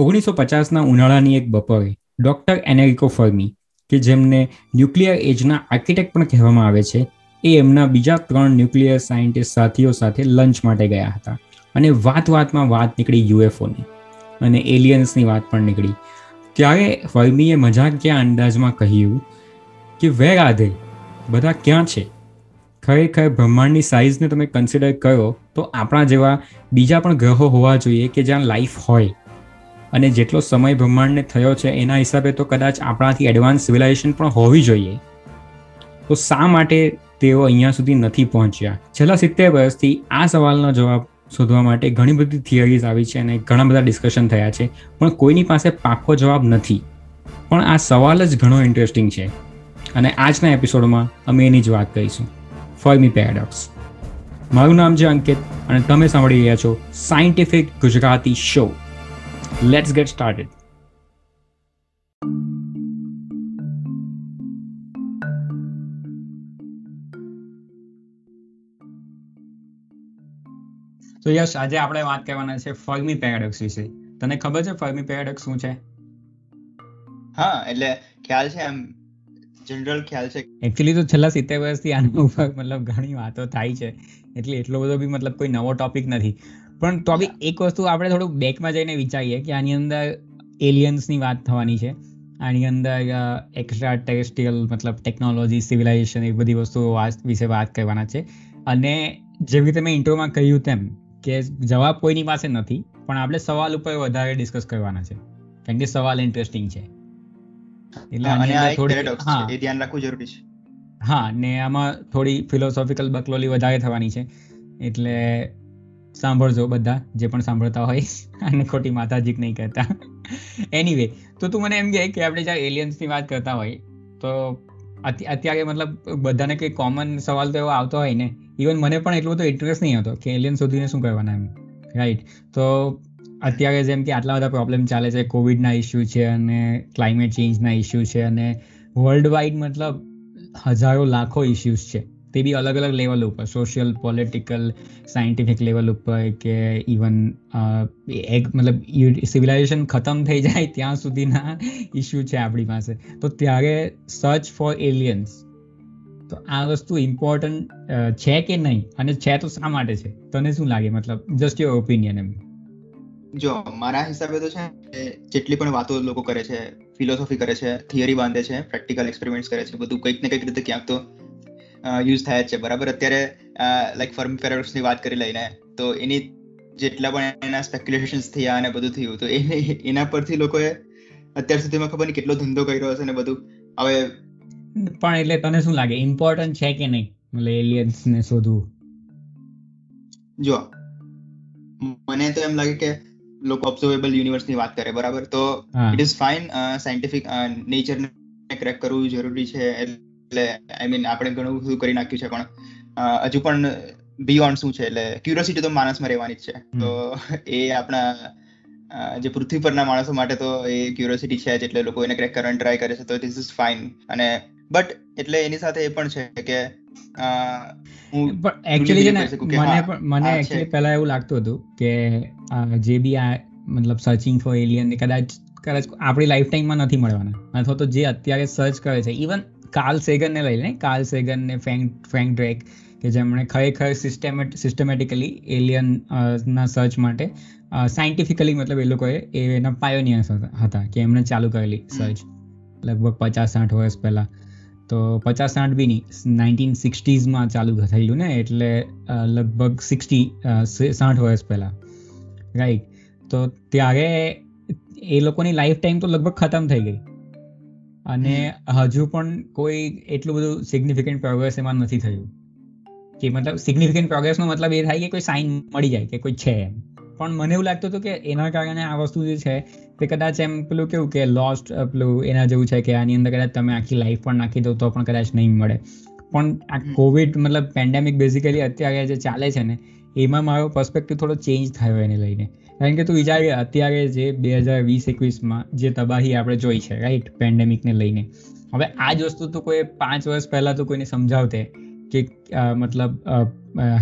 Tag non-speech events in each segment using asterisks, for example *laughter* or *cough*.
ઓગણીસો પચાસના ઉનાળાની એક બપોરે ડોક્ટર એનેરિકો ફર્મી, કે જેમને ન્યુક્લિયર એજના આર્કિટેક્ટ પણ કહેવામાં આવે છે, એ એમના બીજા ત્રણ ન્યુક્લિયર સાયન્ટિસ્ટ સાથીઓ સાથે લંચ માટે ગયા હતા. અને વાત વાતમાં વાત નીકળી યુએફઓની. અને એલિયન્સની વાત પણ નીકળી. ત્યારે ફર્મીએ મજાક ક્યાં અંદાજમાં કહ્યું કે, વેર આધે બધા ક્યાં છે? ખરેખર બ્રહ્માંડની સાઇઝને તમે કન્સિડર કરો તો આપણા જેવા બીજા પણ ગ્રહો હોવા જોઈએ કે જ્યાં લાઈફ હોય. અને જેટલો સમય બ્રહ્માંડને થયો છે, એના હિસાબે તો કદાચ આપણાથી એડવાન્સ સિવિલાઇઝેશન પણ હોવી જોઈએ. તો શા માટે તેઓ અહીંયા સુધી નથી પહોંચ્યા? છેલ્લા સિત્તેર વર્ષથી આ સવાલનો જવાબ શોધવા માટે ઘણી બધી થિયરીઝ આવી છે અને ઘણા બધા ડિસ્કશન થયા છે, પણ કોઈની પાસે પાકો જવાબ નથી. પણ આ સવાલ જ ઘણો ઇન્ટરેસ્ટિંગ છે. અને આજના એપિસોડમાં અમે એની જ વાત કરીશું. ફર્મી પેરાડોક્સ મારું નામ છે અંકિત અને તમે સાંભળી રહ્યા છો scientific Gujarati show let's get started. તો યશ આજે આપણે વાત કરવાના છે ફર્મી પેરાડોક્સ વિશે. તને ખબર છે ફર્મી પેરાડોક્સ શું છે? હા એટલે ખ્યાલ છે એમ. જનરલ ખ્યાલ છે. એકચ્યુઅલી તો છેલ્લા સિત્તેર વર્ષથી આના ઉપર મતલબ ઘણી વાતો થાય છે. એટલે એટલો બધો બી મતલબ કોઈ નવો ટોપિક નથી. પણ તો બી એક વસ્તુ આપણે થોડું બેકમાં જઈને વિચારીએ કે આની અંદર એલિયન્સની વાત થવાની છે. આની અંદર એક્સ્ટ્રા ટેરેસ્ટ્રીયલ મતલબ ટેકનોલોજી સિવિલાઇઝેશન એ બધી વસ્તુઓ વિશે વાત કરવાના છે. અને જેવી રીતે મેં ઇન્ટ્રોમાં કહ્યું તેમ કે જવાબ કોઈની પાસે નથી પણ આપણે સવાલ ઉપર વધારે ડિસ્કસ કરવાના છે. કારણ કે સવાલ ઇન્ટરેસ્ટિંગ છે. એટલે ધ્યાન રાખવું જરૂરી છે. હા ને આમાં થોડી ફિલોસોફિકલ બકલોલી વધારે થવાની છે. એટલે સાંભળજો બધા, જે પણ સાંભળતા હોય અને ખોટી માતાજીક નહીં કરતા એનીવે તો તું મને એમ કહે કે આપણે જ્યારે એલિયન્સની વાત કરતા હોય, તો અત્યારે મતલબ બધાને કંઈ કોમન સવાલ તો એવો આવતો હોય ને ઇવન મને પણ એટલો બધો ઇન્ટરેસ્ટ નહીં હતો કે એલિયન શોધીને શું કરવાના એમ. રાઈટ તો અત્યારે જેમ કે આટલા બધા પ્રોબ્લેમ ચાલે છે કોવિડના ઇસ્યુ છે અને ક્લાઇમેટ ચેન્જના ઇસ્યુ છે અને વર્લ્ડ વાઇડ મતલબ હજારો લાખો ઇસ્યુઝ છે. તે બી અલગ અલગ લેવલ ઉપર સોશિયલ પોલિટિકલ સાયન્ટિફિક લેવલ ઉપર કે ઇવન એક મતલબ સિવિલાઇઝેશન ખતમ થઈ જાય ત્યાં સુધીના *laughs* ઇસ્યુ છે આપણી પાસે. તો ત્યારે સર્ચ ફોર એલિયન્સ તો આ વસ્તુ ઇમ્પોર્ટન્ટ છે કે નહીં? અને છે તો શા માટે છે? તને શું લાગે? મતલબ જસ્ટ યોર ઓપિનિયન એમ. જો, મારા હિસાબે તો છે જેટલી પણ વાતો લોકો કરે છે ફિલોસોફી કરે છે થિયરી બાંધે છે પ્રેક્ટિકલ એક્સપેરિમેન્ટ્સ કરે છે, બધું કંઈક ને કંઈક રીતે ક્યાંક તો યુઝ થાય છે. બરાબર? અત્યારે લાઈક ફર્મ પેરાડોક્સની વાત કરી લઈને તો એની જેટલા પણ એના સ્પેક્યુલેશન્સ થયા અને બધું થયું તો એને પરથી લોકોએ અત્યાર સુધીમાં ખબર નહીં કેટલો ધંધો કર્યો હશે ને બધું. હવે પણ એટલે તને શું લાગે ઇમ્પોર્ટન્ટ છે કે નહીં? એટલે એલિયન્સ ને શોધવું? જો મને તો એમ લાગે કે લોકો ઓબ્ઝર્વેબલ યુનિવર્સની વાત કરે બરાબર? તો it is fine scientific nature ને ક્રેક કરવું જરૂરી છે એટલે આઈ મીન આપણે ઘણું બધું કરી નાખ્યું છે પણ હજુ પણ બિયોન્ડ શું છે એટલે ક્યુરિયોસિટી તો માણસમાં રહેવાની જ છે. તો એ આપણા જે પૃથ્વી પરના માણસો માટે તો એ ક્યુરિયોસિટી છે જ એટલે લોકો એને ક્રેક કરવાની ટ્રાય કરે છે તો ધીસ ઇઝ ફાઇન અને બટ એટલે એની સાથે એ પણ છે કે એકચ્યુઅલી છે ને મને મને એકચ્યુઅલી પહેલા એવું લાગતું હતું કે જે બી આ મતલબ સર્ચિંગ ફોર એલિયન કદાચ કદાચ આપણી લાઈફ ટાઈમમાં નથી મળવાના. અથવા તો જે અત્યારે સર્ચ કરે છે ઇવન કાર્લ સેગનને લઈ લે કાર્લ સેગન ને ફેંક ફ્રેન્ક ડ્રેક કે જેમણે ખરેખર સિસ્ટેમેટ સિસ્ટમેટિકલી એલિયન ના સર્ચ માટે સાયન્ટિફિકલી મતલબ એ લોકોએ એના પાયોનિયર્સ હતા કે એમણે ચાલુ કરેલી સર્ચ લગભગ પચાસ સાઠ વર્ષ પહેલાં. તો પચાસ સાઠ બી નહીં નાઇન્ટીન સિક્સટીઝમાં ચાલુ થયેલું, ને? એટલે લગભગ સિક્સટી સાઠ વર્ષ પહેલાં. રાઈટ તો ત્યારે એ લોકોની લાઈફ ટાઈમ તો લગભગ ખતમ થઈ ગઈ. અને હજુ પણ કોઈ એટલું બધું સિગ્નિફિકન્ટ પ્રોગ્રેસ એમાં નથી થયું. કે મતલબ સિગ્નિફિકન્ટ પ્રોગ્રેસનો મતલબ એ થાય કે કોઈ સાઇન મળી જાય કે કોઈ છે એમ. પણ મને એવું લાગતું હતું કે એના કારણે આ વસ્તુ જે છે તે કદાચ એમ પેલું કેવું કે લોસ્ટ પેલું એના જેવું છે કે આની અંદર કદાચ તમે આખી લાઈફ પણ નાખી દો તો પણ કદાચ નહીં મળે. પણ આ કોવિડ મતલબ પેન્ડેમિક બેઝિકલી અત્યારે જે ચાલે છે ને એમાં મારો પર્સપેક્ટિવ થોડો ચેન્જ થયો એને લઈને. કારણ કે તું વિચાર અત્યારે જે બે હજાર વીસ એકવીસમાં જે તબાહી આપણે જોઈ છે રાઈટ પેન્ડેમિકને લઈને. હવે આ જ વસ્તુ તો કોઈ પાંચ વર્ષ પહેલા તો કોઈને સમજાવતે કે મતલબ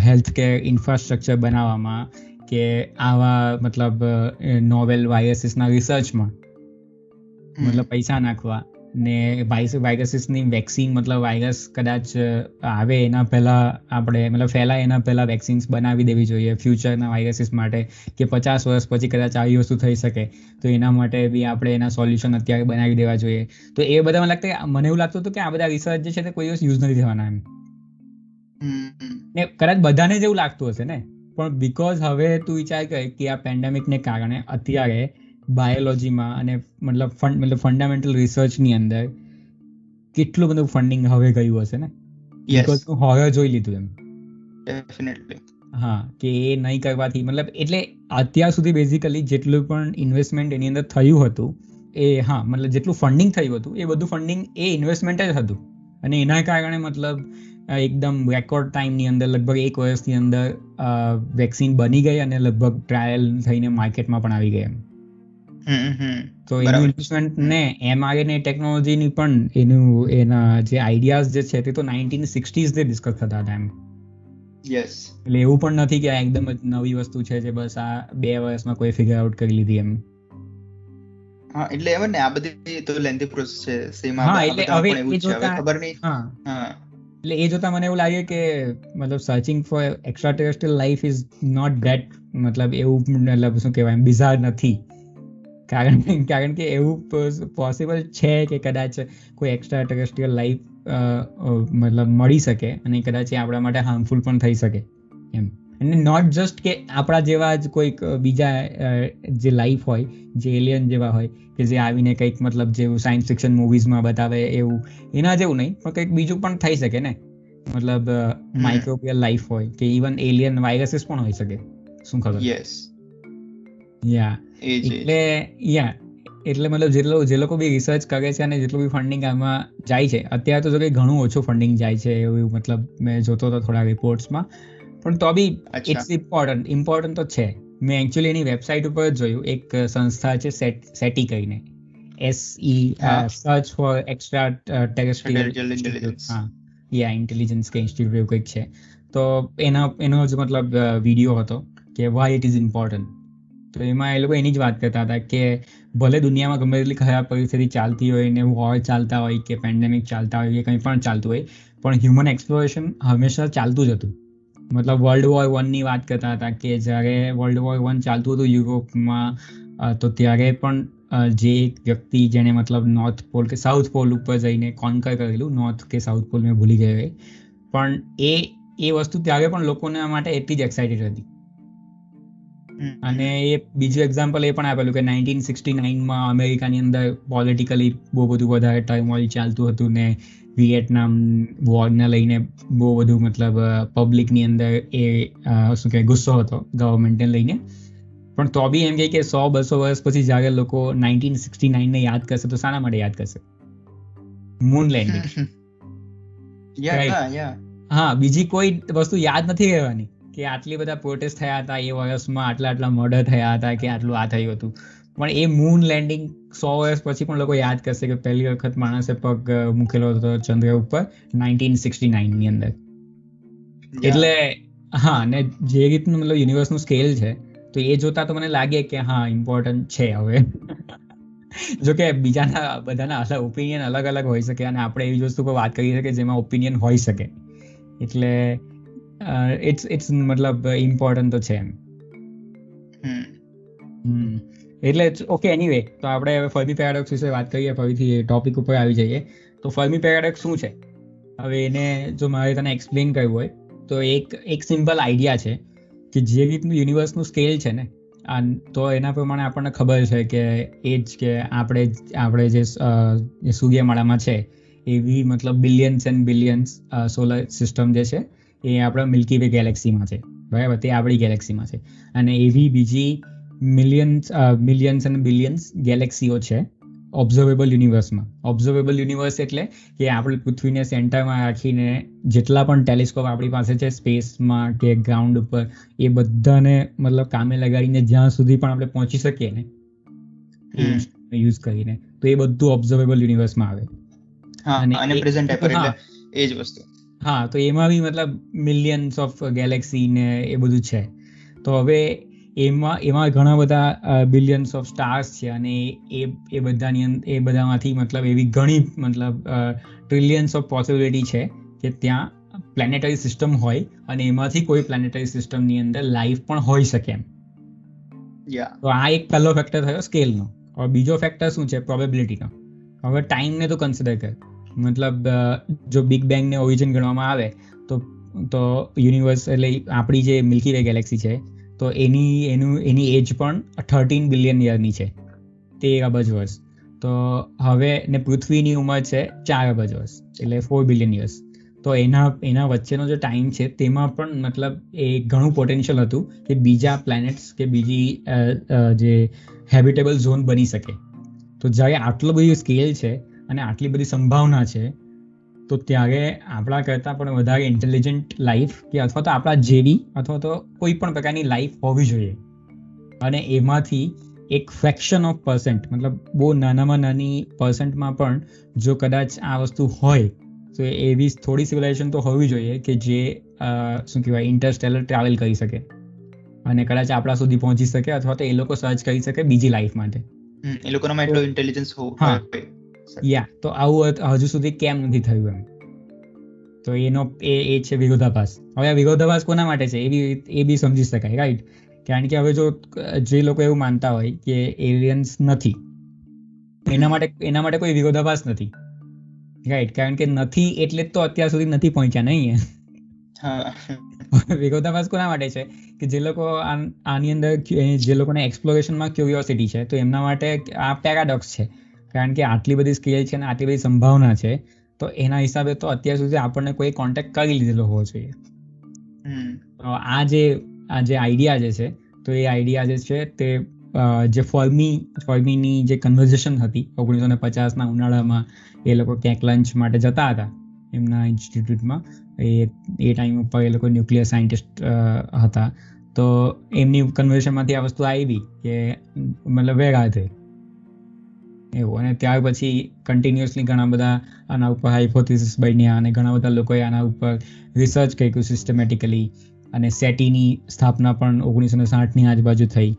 હેલ્થ કેર ઇન્ફ્રાસ્ટ્રક્ચર બનાવવામાં કે આવા મતલબ નોવેલ વાયરસીસના રિસર્ચમાં મતલબ પૈસા નાખવા. ને વાયરસીસની વેક્સિન મતલબ વાયરસ કદાચ આવે એના પહેલા આપણે મતલબ ફેલાય એના પહેલા વેક્સિન્સ બનાવી દેવી જોઈએ ફ્યુચરના વાયરસીસ માટે કે પચાસ વર્ષ પછી કદાચ આવી વસ્તુ થઈ શકે તો એના માટે બી આપણે એના સોલ્યુશન અત્યારે બનાવી દેવા જોઈએ. તો એ બધા મને લાગતા મને એવું લાગતું હતું કે આ બધા રિસર્ચ જે છે તે કોઈ દિવસ યુઝ નથી થવાના એમ. ને કદાચ બધાને જ એવું લાગતું હશે ને? પણ બીકોઝ હવે તું વિચાર કર કે આ પેન્ડેમિકને કારણે અત્યારે બાયોલોજીમાં અને મતલબ ફંડ મતલબ ફંડામેન્ટલ રિસર્ચની અંદર કેટલું બધું ફંડિંગ હવે ગયું હશે ને? બીકોઝ હું હોરર જોઈ લીધું એમ. ડેફિનેટલી હા કે એ નહીં કરવાથી મતલબ એટલે અત્યાર સુધી બેઝિકલી જેટલું પણ ઇન્વેસ્ટમેન્ટ એની અંદર થયું હતું એ હા મતલબ જેટલું ફંડિંગ થયું હતું એ બધું ફંડિંગ એ ઇન્વેસ્ટમેન્ટ જ હતું. અને એના કારણે મતલબ એકદમ રેકોર્ડ ટાઈમની અંદર લગભગ એક વર્ષની અંદર વેક્સિન બની ગઈ અને લગભગ ટ્રાયલ થઈને માર્કેટમાં પણ આવી ગઈ એમ. તો એનું ઇન્વેસ્ટમેન્ટ ને એમઆરએનએ ટેકનોલોજીની પણ એનું એના જે આઈડિયાઝ જે છે તે તો નાઇન્ટીન સિક્સટીઝ જે ડિસ્કસ થતા હતા એમ. યસ એટલે એવું પણ નથી કે આ એકદમ જ નવી વસ્તુ છે જે બસ આ બે વર્ષમાં કોઈ ફિગર આઉટ કરી લીધી એમ. હા એટલે એમ ને આ બધી તો લેન્ધી પ્રોસેસ છે. સેમ હા એટલે હવે એ જોતા ખબર નહીં. હા. એટલે એ જોતા મને એવું લાગે કે મતલબ searching for extra terrestrial life is not that મતલબ એવું મતલબ શું કહેવાય બિઝાર નથી. કારણ કારણ કે એવું પોસિબલ છે કે કદાચ કોઈ એક્સ્ટ્રા ટેરેસ્ટ્રીયલ લાઈફ મતલબ મળી શકે અને કદાચ એ આપણા માટે હાર્મફુલ પણ થઈ શકે. એમ. અને નોટ જસ્ટ કે આપણા જેવા જ કોઈક બીજા જે લાઈફ હોય જે એલિયન જેવા હોય કે જે આવીને કંઈક મતલબ જેવું સાયન્સ ફિક્શન મૂવીઝમાં બતાવે એવું એના જેવું નહીં પણ કંઈક બીજું પણ થઈ શકે ને. મતલબ માઇક્રોબિયલ લાઈફ હોય કે ઇવન એલિયન વાયરસીસ પણ હોઈ શકે. શું ખબર? યસ યા એટલે યા એટલે મતલબ જેટલો જે લોકો બી રિસર્ચ કરે છે અને જેટલું બી ફંડિંગ આમાં જાય છે અત્યારે તો જો કે ઘણું ઓછું ફંડિંગ જાય છે એવું મતલબ મેં જોતો હતો થોડા રિપોર્ટ્સમાં પણ તો બી ઇટ્સ ઇમ્પોર્ટન્ટ ઇમ્પોર્ટન્ટ તો છે. મેં એકચ્યુઅલી એની વેબસાઇટ ઉપર જ જોયું એક સંસ્થા છે સેટી કહીને S E search for extra terrestrial હા. યા ઇન્ટેલિજન્સ કે ઇન્સ્ટિટ્યૂટ એવું કંઈક છે. તો એના એનો જ મતલબ વીડિયો હતો કે વાય ઇટ ઇઝ ઇમ્પોર્ટન્ટ તો એમાં એ લોકો એની જ વાત કરતા હતા કે ભલે દુનિયામાં ગમે તેટલી ખરાબ પરિસ્થિતિ ચાલતી હોય ને વોર ચાલતા હોય કે પેન્ડેમિક ચાલતા હોય કે કંઈ પણ ચાલતું હોય, પણ હ્યુમન એક્સપ્લોરેશન હંમેશા ચાલતું જ હતું. મતલબ વર્લ્ડ વોર વનની વાત કરતા હતા કે જ્યારે વર્લ્ડ વોર વન ચાલતું હતું યુરોપમાં તો ત્યારે પણ જે એક વ્યક્તિ જેણે મતલબ નોર્થ પોલ કે સાઉથ પોલ ઉપર જઈને કોન્કર કરેલું નોર્થ કે સાઉથ પોલ મેં ભૂલી ગયો પણ એ એ વસ્તુ ત્યારે પણ લોકોના માટે એટલી જ એક્સાઇટેડ હતી. અને એ બીજું એક્ઝામ્પલ એ પણ આપેલું કે નાઇન્ટીન સિક્સટી નાઇનમાં અમેરિકાની અંદર પોલિટિકલી બહુ બધું વધારે ટર્મોઇલ ચાલતું હતું ને વિયેટનામ વોરને લઈને બહુ બધું મતલબ પબ્લિકની અંદર એ શું કહેવાય ગુસ્સો હતો ગવર્મેન્ટને લઈને. પણ તો બી એમ કહે કે સો બસો વર્ષ પછી જ્યારે લોકો નાઇન્ટીન સિક્સટી નાઇનને યાદ કરશે તો શાના માટે યાદ કરશે? મૂન લેન્ડિંગ *laughs* હા બીજી કોઈ વસ્તુ યાદ નથી રહેવાની. કે આટલી બધા પ્રોટેસ્ટ થયા હતા એ વર્ષમાં આટલા આટલા મર્ડર થયા હતા કે આટલું આ થયું હતું. પણ એ મૂન લેન્ડિંગ સો વર્ષ પછી પણ લોકો યાદ કરશે કે પહેલી વખત માણસે પગ મૂકેલો હતો ચંદ્ર ઉપર નાઇન્ટીન સિક્સટી નાઇનની અંદર. એટલે હા ને જે રીતનું મતલબ યુનિવર્સનું સ્કેલ છે તો એ જોતા તો મને લાગે કે હા ઇમ્પોર્ટન્ટ છે હવે. જો કે બીજાના બધાના અલગ ઓપિનિયન અલગ અલગ હોઈ શકે અને આપણે એવી વસ્તુ પર વાત કરી શકીએ જેમાં ઓપિનિયન હોઈ શકે. એટલે ઇટ્સ ઇટ્સ મતલબ ઇમ્પોર્ટન્ટ તો છે એમ એટલે ઓકે એનીવે તો આપણે હવે ફર્મી પેરાડોક્સ વિશે વાત કરીએ ફરીથી ટોપિક ઉપર આવી જઈએ. તો ફર્મી પેરાડોક્સ શું છે? હવે એને જો મારે તને એક્સપ્લેન કરવું હોય તો એક એક સિમ્પલ આઈડિયા છે કે જે રીતનું યુનિવર્સનું સ્કેલ છે ને તો એના પ્રમાણે આપણને ખબર છે કે એ જ કે આપણે આપણે જે સૂર્યમાળામાં છે એવી મતલબ billions and billions solar system જે છે એ આપણા મિલ્કી વે ગેલેક્સીમાં છે. બરાબર? તે આપણી ગેલેક્સીમાં છે. અને એવી બીજી મિલિયન્સ મિલિયન્સ અને બિલિયન્સ ગેલેક્સીઓ છે ઓબ્ઝર્વેબલ યુનિવર્સમાં ઓબ્ઝર્વેબલ યુનિવર્સ એટલે કે આપણે પૃથ્વીને સેન્ટરમાં રાખીને જેટલા પણ ટેલિસ્કોપ આપણી પાસે છે સ્પેસમાં કે ગ્રાઉન્ડ ઉપર એ બધાને મતલબ કામે લગાડીને જ્યાં સુધી પણ આપણે પહોંચી શકીએ ને યુઝ કરીને તો એ બધું ઓબ્ઝર્વેબલ યુનિવર્સમાં આવે. અને પ્રેઝન્ટ એ જ વસ્તુ. હા તો એમાં બી મતલબ મિલિયન્સ ઓફ ગેલેક્સી ને એ બધું છે. તો હવે એમાં એમાં ઘણા બધા બિલિયન્સ ઓફ સ્ટાર્સ છે અને એ એ બધાની એ બધામાંથી મતલબ એવી ઘણી મતલબ ટ્રિલિયન્સ ઓફ પોસિબિલિટી છે કે ત્યાં પ્લેનેટરી સિસ્ટમ હોય અને એમાંથી કોઈ પ્લેનેટરી સિસ્ટમની અંદર લાઈફ પણ હોઈ શકે એમ. તો આ એક પહેલો ફેક્ટર થયો સ્કેલનો હવે બીજો ફેક્ટર શું છે? પ્રોબેબિલિટીનો હવે ટાઈમને તો કન્સિડર કર. મતલબ જો બિગ બેંગને ઓરિજિન ગણવામાં આવે, તો તો યુનિવર્સ એટલે આપણી જે મિલ્કી વે ગેલેક્સી છે, તો એની, એનું, એની એજ પણ થર્ટીન બિલિયન યરની છે. તેર અબજ વર્ષ. તો હવે ને પૃથ્વીની ઉંમર છે ચાર અબજ વર્ષ, એટલે ફોર બિલિયન યર્સ તો એના એના વચ્ચેનો જે ટાઈમ છે, તેમાં પણ મતલબ એ ઘણું પોટેન્શિયલ હતું કે બીજા પ્લેનેટ્સ કે બીજી જે હેબિટેબલ ઝોન બની શકે. તો જ્યારે આટલો બધો સ્કેલ છે અને આટલી બધી સંભાવના છે તો ત્યારે આપણા કરતાં પણ વધારે ઇન્ટેલિજન્ટ લાઈફ કે અથવા તો આપણા જેવી અથવા તો કોઈ પણ પ્રકારની લાઈફ હોવી જોઈએ. અને એમાંથી એક ફ્રેક્શન ઓફ પર્સન્ટ મતલબ બહુ નાનામાં નાની પર્સન્ટમાં પણ જો કદાચ આ વસ્તુ હોય તો એવી થોડી સિવિલાઇઝેશન તો હોવી જોઈએ કે જે શું કહેવાય ઇન્ટરસ્ટેલર ટ્રાવેલ કરી શકે. અને કદાચ આપણા સુધી પહોંચી શકે અથવા તો એ લોકો સર્ચ કરી શકે બીજી લાઈફ માટે. એ લોકોનામાં એટલો ઇન્ટેલિજન્સ હા યા તો આવું હજુ સુધી કેમ નથી થયું એમ? તો એનો એ એ છે વિરોધાભાસ. હવે આ વિરોધાભાસ કોના માટે છે? એ બી એ બી સમજી શકાય રાઈટ કારણ કે હવે જો જે લોકો એવું માનતા હોય કે એલિયન્સ નથી એના માટે એના માટે કોઈ વિરોધાભાસ નથી રાઈટ કારણ કે નથી એટલે જ તો અત્યાર સુધી નથી પહોંચ્યા નહીં *laughs* વિરોધાભાસ કોના માટે છે? કે જે લોકો આની અંદર જે લોકોને એક્સપ્લોરેશનમાં ક્યુરિયોસિટી છે તો એમના માટે આ પેરાડોક્સ છે. કારણ કે આટલી બધી સ્કેલ છે અને આટલી બધી સંભાવના છે તો એના હિસાબે તો અત્યાર સુધી આપણને કોઈ કોન્ટેક્ટ કરી લીધેલો હોવો જોઈએ. તો આ જે આ જે આઈડિયા જે છે તો એ આઈડિયા જે છે તે જે ફોર્મી ફોર્મીની જે કન્વર્ઝેશન હતી ઓગણીસો ને પચાસના ઉનાળામાં એ લોકો ક્યાંક લંચ માટે જતા હતા. એમના ઇન્સ્ટિટ્યૂટમાં એ એ ટાઈમ ઉપર એ લોકો ન્યુક્લિયર સાયન્ટિસ્ટ હતા. તો એમની કન્વર્ઝેશનમાંથી આ વસ્તુ આવી કે મતલબ વેગા થઈ એવું, અને ત્યાર પછી કન્ટિન્યુઅસલી ઘણા બધા આના ઉપર હાઇપોથિસિસ બન્યા અને ઘણા બધા લોકોએ આના ઉપર રિસર્ચ કર્યું સિસ્ટમેટિકલી અને સેટીની સ્થાપના પણ ઓગણીસો ને સાઠની આજુબાજુ થઈ.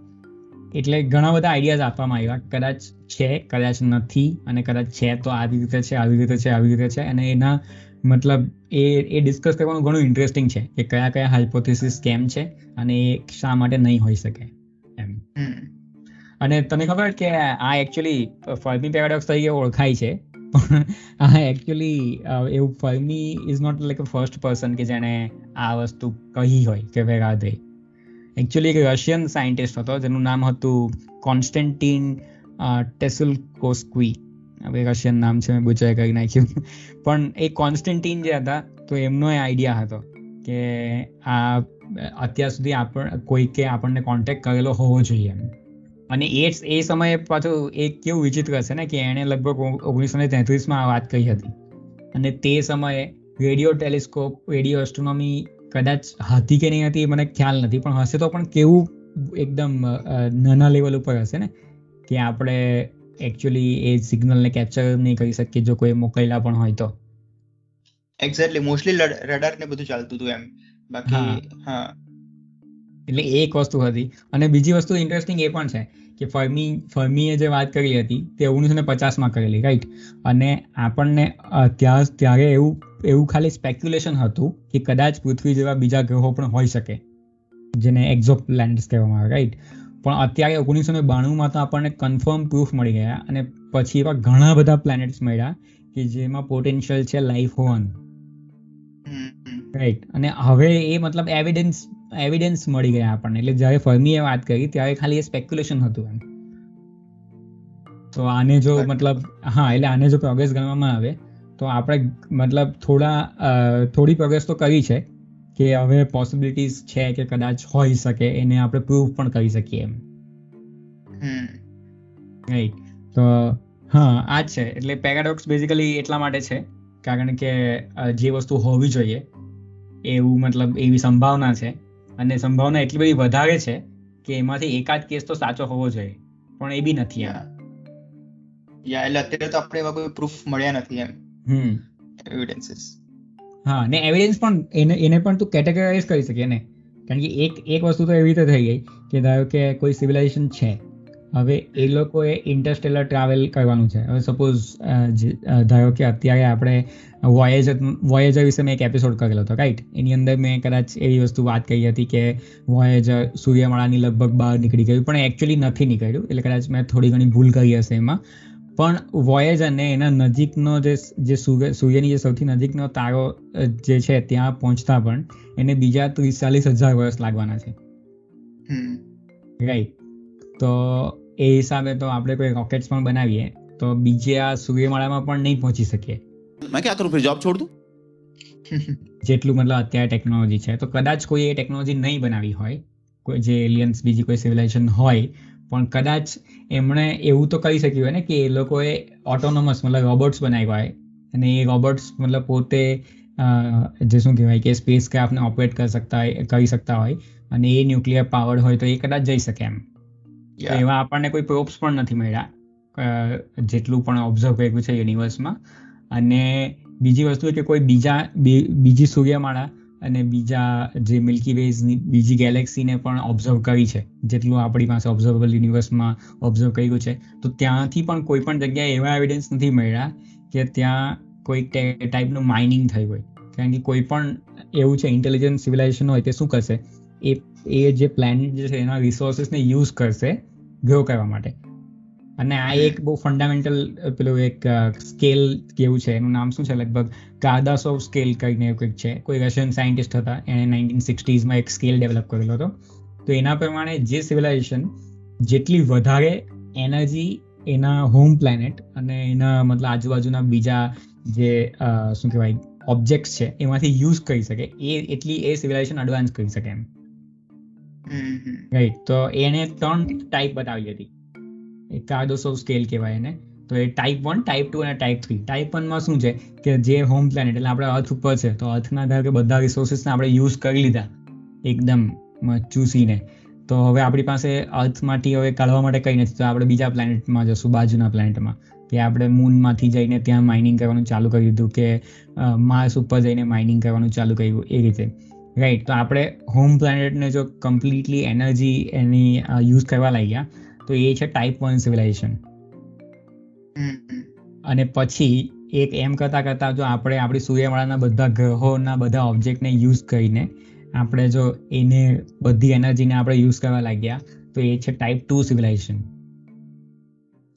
એટલે ઘણા બધા આઈડિયાઝ આપવામાં આવ્યા. કદાચ છે, કદાચ નથી અને કદાચ છે તો આવી રીતે છે, આવી રીતે છે, આવી રીતે છે. અને એના મતલબ એ એ ડિસ્કસ કરવાનું ઘણું ઇન્ટરેસ્ટિંગ છે કે કયા કયા હાઇપોથિસિસ કેમ છે અને એ શા માટે નહીં હોઈ શકે. અને તને ખબર કે આ એકચ્યુઅલી ફર્મી પેરાડોક્સ તરીકે ઓળખાય છે. પણ *laughs* આ એકચ્યુઅલી એવું Fermi is not like a first person કે જેણે આ વસ્તુ કહી હોય કે વેરાધે એકચ્યુઅલી એક રશિયન સાયન્ટિસ્ટ હતો, જેનું નામ હતું કોન્સ્ટન્ટિન ટેસલ કોસ્કવી હવે રશિયન નામ છે, મેં બુચાઈ કરી નાખ્યું. *laughs* પણ એ કોન્સ્ટન્ટિન જે હતા, તો એમનો એ આઈડિયા હતો કે આ અત્યાર સુધી આપણ કોઈકે આપણને કોન્ટેક્ટ કરેલો હોવો જોઈએ એમ. અને એ એ સમયે પાછું એક કેવું વિચિત્ર હશે ને કે એણે લગભગ ઓગણીસો ને તેત્રીસમાં આ વાત કહી હતી. અને તે સમયે રેડિયો ટેલિસ્કોપ રેડિયો એસ્ટ્રોનોમી કદાચ હતી કે નહીં હતી મને ખ્યાલ નથી પણ હશે તો પણ કેવું એકદમ નાના લેવલ ઉપર હશે ને? કે આપણે એકચ્યુઅલી એ સિગ્નલને કેપ્ચર નહીં કરી શકીએ જો કોઈ મોકલેલા પણ હોય તો. એક્ઝેક્ટલી મોસ્ટલી રડાર ને બધું ચાલતું હતું એમ. બાકી હા. એટલે એક વસ્તુ હતી. અને બીજી વસ્તુ ઇન્ટરેસ્ટિંગ એ પણ છે કે ફર્મી ફર્મીએ જે વાત કરી હતી તે ઓગણીસો ને પચાસમાં કરેલી રાઈટ અને આપણને ત્યાં ત્યારે એવું એવું ખાલી સ્પેક્યુલેશન હતું કે કદાચ પૃથ્વી જેવા બીજા ગ્રહો પણ હોઈ શકે જેને એક્ઝોપ પ્લેનેટ્સ કહેવામાં આવે રાઈટ પણ અત્યારે ઓગણીસો ને બાણુંમાં તો આપણને કન્ફર્મ પ્રૂફ મળી ગયા અને પછી એવા ઘણા બધા પ્લેનેટ્સ મળ્યા કે જેમાં પોટેન્શિયલ છે લાઈફ હોવાનું. રાઈટ અને હવે એ મતલબ એવિડન્સ એવિડન્સ મળી ગયા આપણને. એટલે જ્યારે ફર્મીએ વાત કરી ત્યારે ખાલી એ સ્પેક્યુલેશન હતું એમ. તો આને જો મતલબ હા એટલે આને જો પ્રોગ્રેસ ગણવામાં આવે તો આપણે મતલબ થોડા થોડી પ્રોગ્રેસ તો કરી છે કે હવે પોસિબિલિટીઝ છે કે કદાચ હોઈ શકે એને આપણે પ્રૂવ પણ કરી શકીએ એમ. રાઈટ તો હા આ જ છે. એટલે પેરાડોક્સ બેઝિકલી એટલા માટે છે કારણ કે જે વસ્તુ હોવી જોઈએ એવું મતલબ એવી સંભાવના છે અને સંભાવના એટલી બધી વધારે છે કે એમાંથી એકાદ કેસ તો સાચો હોવો જોઈએ પણ એ બી નથી યા એટલે અત્યારે તો આપણે એવા કોઈ પ્રૂફ મળ્યા નથી એમ. હમ. એવિડન્સીસ હા ને એવિડન્સ પણ એને એને પણ તું કેટેગરાઇઝ કરી શકે ને. કારણ કે એક એક વસ્તુ તો એવી રીતે થઈ ગઈ કે ધારો કે કોઈ સિવિલાઇઝેશન છે હવે એ લોકોએ ઇન્ટરસ્ટેલર ટ્રાવેલ કરવાનું છે. હવે સપોઝ ધારો કે અત્યારે આપણે વોયેજ વોયેજર વિશે મેં એક એપિસોડ કરેલો હતો રાઈટ એની અંદર મેં કદાચ એવી વસ્તુ વાત કરી હતી કે વોયેજર સૂર્યમાળાની લગભગ બહાર નીકળી ગયું પણ એકચ્યુઅલી નથી નીકળ્યું. એટલે કદાચ મેં થોડી ઘણી ભૂલ કરી હશે એમાં. પણ વોયેજરને એના નજીકનો જે જે સૂર્ય સૂર્યની જે સૌથી નજીકનો તારો જે છે ત્યાં પહોંચતા પણ એને બીજા ત્રીસ ચાલીસ હજાર વર્ષ લાગવાના છે. રાઈટ તો એ હિસાબે તો આપણે કોઈ રોકેટ્સ પણ બનાવીએ તો બીજે આ સૂર્યમાળામાં પણ નહીં પહોંચી શકીએ. મેં ક્યાં કરું ફિર જોબ છોડ દઉં? *laughs* જેટલું મતલબ અત્યારે ટેકનોલોજી છે. તો કદાચ કોઈ એ ટેકનોલોજી નહીં બનાવી હોય કોઈ જે એલિયન્સ બીજી કોઈ સિવિલાઇઝેશન હોય પણ કદાચ એમણે એવું તો કરી શક્યું હોય ને કે એ લોકોએ ઓટોનોમસ મતલબ રોબોટ્સ બનાવ્યા હોય. અને એ રોબોટ્સ મતલબ પોતે જે શું કહેવાય કે સ્પેસ ક્રાફ્ટને ઓપરેટ કરી શકતા હોય કરી શકતા હોય અને એ ન્યુક્લિયર પાવર હોય તો એ કદાચ જઈ શકે એમ. એવા આપણને કોઈ પ્રોપ્સ પણ નથી મળ્યા. જેટલું પણ ઓબ્ઝર્વ કર્યું છે યુનિવર્સમાં અને બીજી વસ્તુ કે કોઈ બીજા બીજી સૂર્યમાળા અને બીજા જે મિલ્કી વેઝની બીજી ગેલેક્સીને પણ ઓબ્ઝર્વ કરી છે. જેટલું આપણી પાસે ઓબ્ઝર્વેબલ યુનિવર્સમાં ઓબ્ઝર્વ કર્યું છે. તો ત્યાંથી પણ કોઈ પણ જગ્યાએ એવા એવિડન્સ નથી મળ્યા કે ત્યાં કોઈ ટાઈપનું માઇનિંગ થયું હોય. કારણ કે કોઈ પણ એવું છે ઇન્ટેલિજન્ટ સિવિલાઇઝેશન હોય તે શું કરશે? એ એ જે પ્લેનેટ જે છે, એના રિસોર્સિસને યુઝ કરશે ગ્રો કરવા માટે. અને આ એક બહુ ફંડામેન્ટલ પેલું એક સ્કેલ કેવું છે? એનું નામ શું છે? લગભગ કાદાસોવ સ્કેલ કરીને એવું કંઈક છે. કોઈ રશિયન સાયન્ટિસ્ટ હતા, એણે નાઇન્ટીન સિક્સટીઝમાં એક સ્કેલ ડેવલપ કરેલો હતો. તો એના પ્રમાણે જે સિવિલાઇઝેશન જેટલી વધારે એનર્જી એના હોમ પ્લેનેટ અને એના મતલબ આજુબાજુના બીજા જે શું કહેવાય ઓબ્જેક્ટ્સ છે, એમાંથી યુઝ કરી શકે. એ, એટલી એ સિવિલાઇઝેશન એડવાન્સ કરી શકે એમ. રાઈટ તો એને ત્રણ ટાઈપ બતાવી હતી. એક કાર્ડોસો સ્કેલ કહેવાય એને. તો એ ટાઈપ વન ટાઈપ ટુ અને ટાઈપ થ્રી ટાઈપ વનમાં શું છે કે જે હોમ પ્લાનેટ એટલે આપણે અર્થ ઉપર છે, તો અર્થના ધાર કે બધા રિસોર્સિસને આપણે યુઝ કરી લીધા, એકદમ ચૂસીને. તો હવે આપણી પાસે અર્થમાંથી હવે કાઢવા માટે કંઈ નથી, તો આપણે બીજા પ્લાનેટમાં જશું, બાજુના પ્લાનેટમાં કે આપણે મૂનમાંથી જઈને ત્યાં માઇનિંગ કરવાનું ચાલુ કરી દીધું, કે માર્સ ઉપર જઈને માઇનિંગ કરવાનું ચાલુ કર્યું, એ રીતે. રાઈટ તો આપણે હોમ પ્લાનેટને જો કમ્પ્લીટલી એનર્જી એની યુઝ કરવા લાગ્યા તો એ છે ટાઈપ વન સિવિલાઇઝેશન અને પછી એક એમ કરતા કરતા જો આપણે આપણી સૂર્યમાળાના બધા ગ્રહોના બધા ઓબ્જેક્ટને યુઝ કરીને આપણે જો એને બધી એનર્જીને આપણે યુઝ કરવા લાગ્યા તો એ છે ટાઈપ ટુ સિવિલાઇઝેશન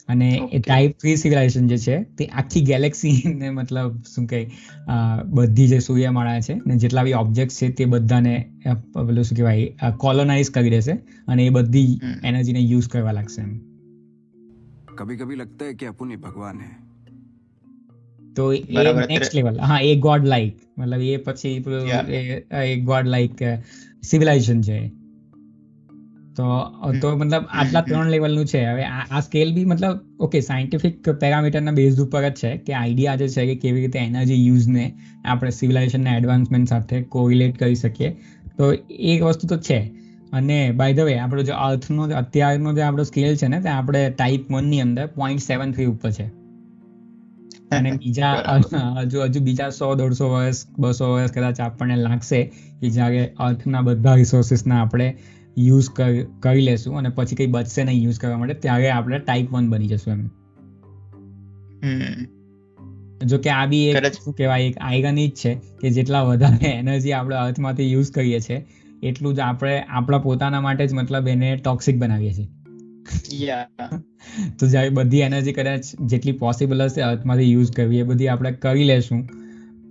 અને એ ટાઈપ થ્રી સિવિલાઇઝેશન જે છે તે આખી ગેલેક્સીને મતલબ શું કહે બધી જે સૂર્યમાળા છે ને જેટલા બી ઓબ્જેક્ટ છે તે બધાને પેલું શું કહેવાય કોલોનાઇઝ કરી દેશે અને એ બધી એનર્જીને યુઝ કરવા લાગશે એમ. કભી કભી લગતા હૈ કે અપુની ભગવાન હૈ? તો એ નેક્સ્ટ લેવલ હા એ ગોડ લાઈક મતલબ એ પછી એ ગોડ લાઈક સિવિલાઇઝેશન છે તો તો મતલબ આટલા ત્રણ લેવલનું છે. હવે આ સ્કેલ બી મતલબ ઓકે સાયન્ટિફિક પેરામીટરના બેઝ ઉપર જ છે કે આઈડિયા જે છે કે કેવી રીતે એનર્જી યુઝને આપણે સિવિલાઇઝેશનના એડવાન્સમેન્ટ સાથે કોરિલેટ કરી શકીએ. તો એ વસ્તુ તો છે. અને બાય ધ વે આપણો જે અર્થનો અત્યારનો જે આપણો સ્કેલ છે ને તે આપણે ટાઈપ વનની અંદર પોઈન્ટ સેવન થ્રી ઉપર છે. અને *laughs* બીજા હજુ હજુ બીજા સો દોઢસો વર્ષ બસો વર્ષ કદાચ આપણને લાગશે કે જ્યારે અર્થના બધા રિસોર્સિસના આપણે યુઝ કરી લેશું અને પછી કંઈ બચશે નહીં યુઝ કરવા માટે ત્યારે આપણે ટાઈપ વન બની જશું એમ. જો કે આ બી એક શું કહેવાય એક આયગની જ છે કે જેટલા વધારે એનર્જી આપણે અર્થમાંથી યુઝ કરીએ છીએ એટલું જ આપણે આપણા પોતાના માટે જ મતલબ એને ટોક્સિક બનાવીએ છીએ. *laughs* તો જ્યારે બધી એનર્જી કદાચ જેટલી પોસિબલ હશે અર્થમાંથી યુઝ કરવી એ બધી આપણે કરી લેશું.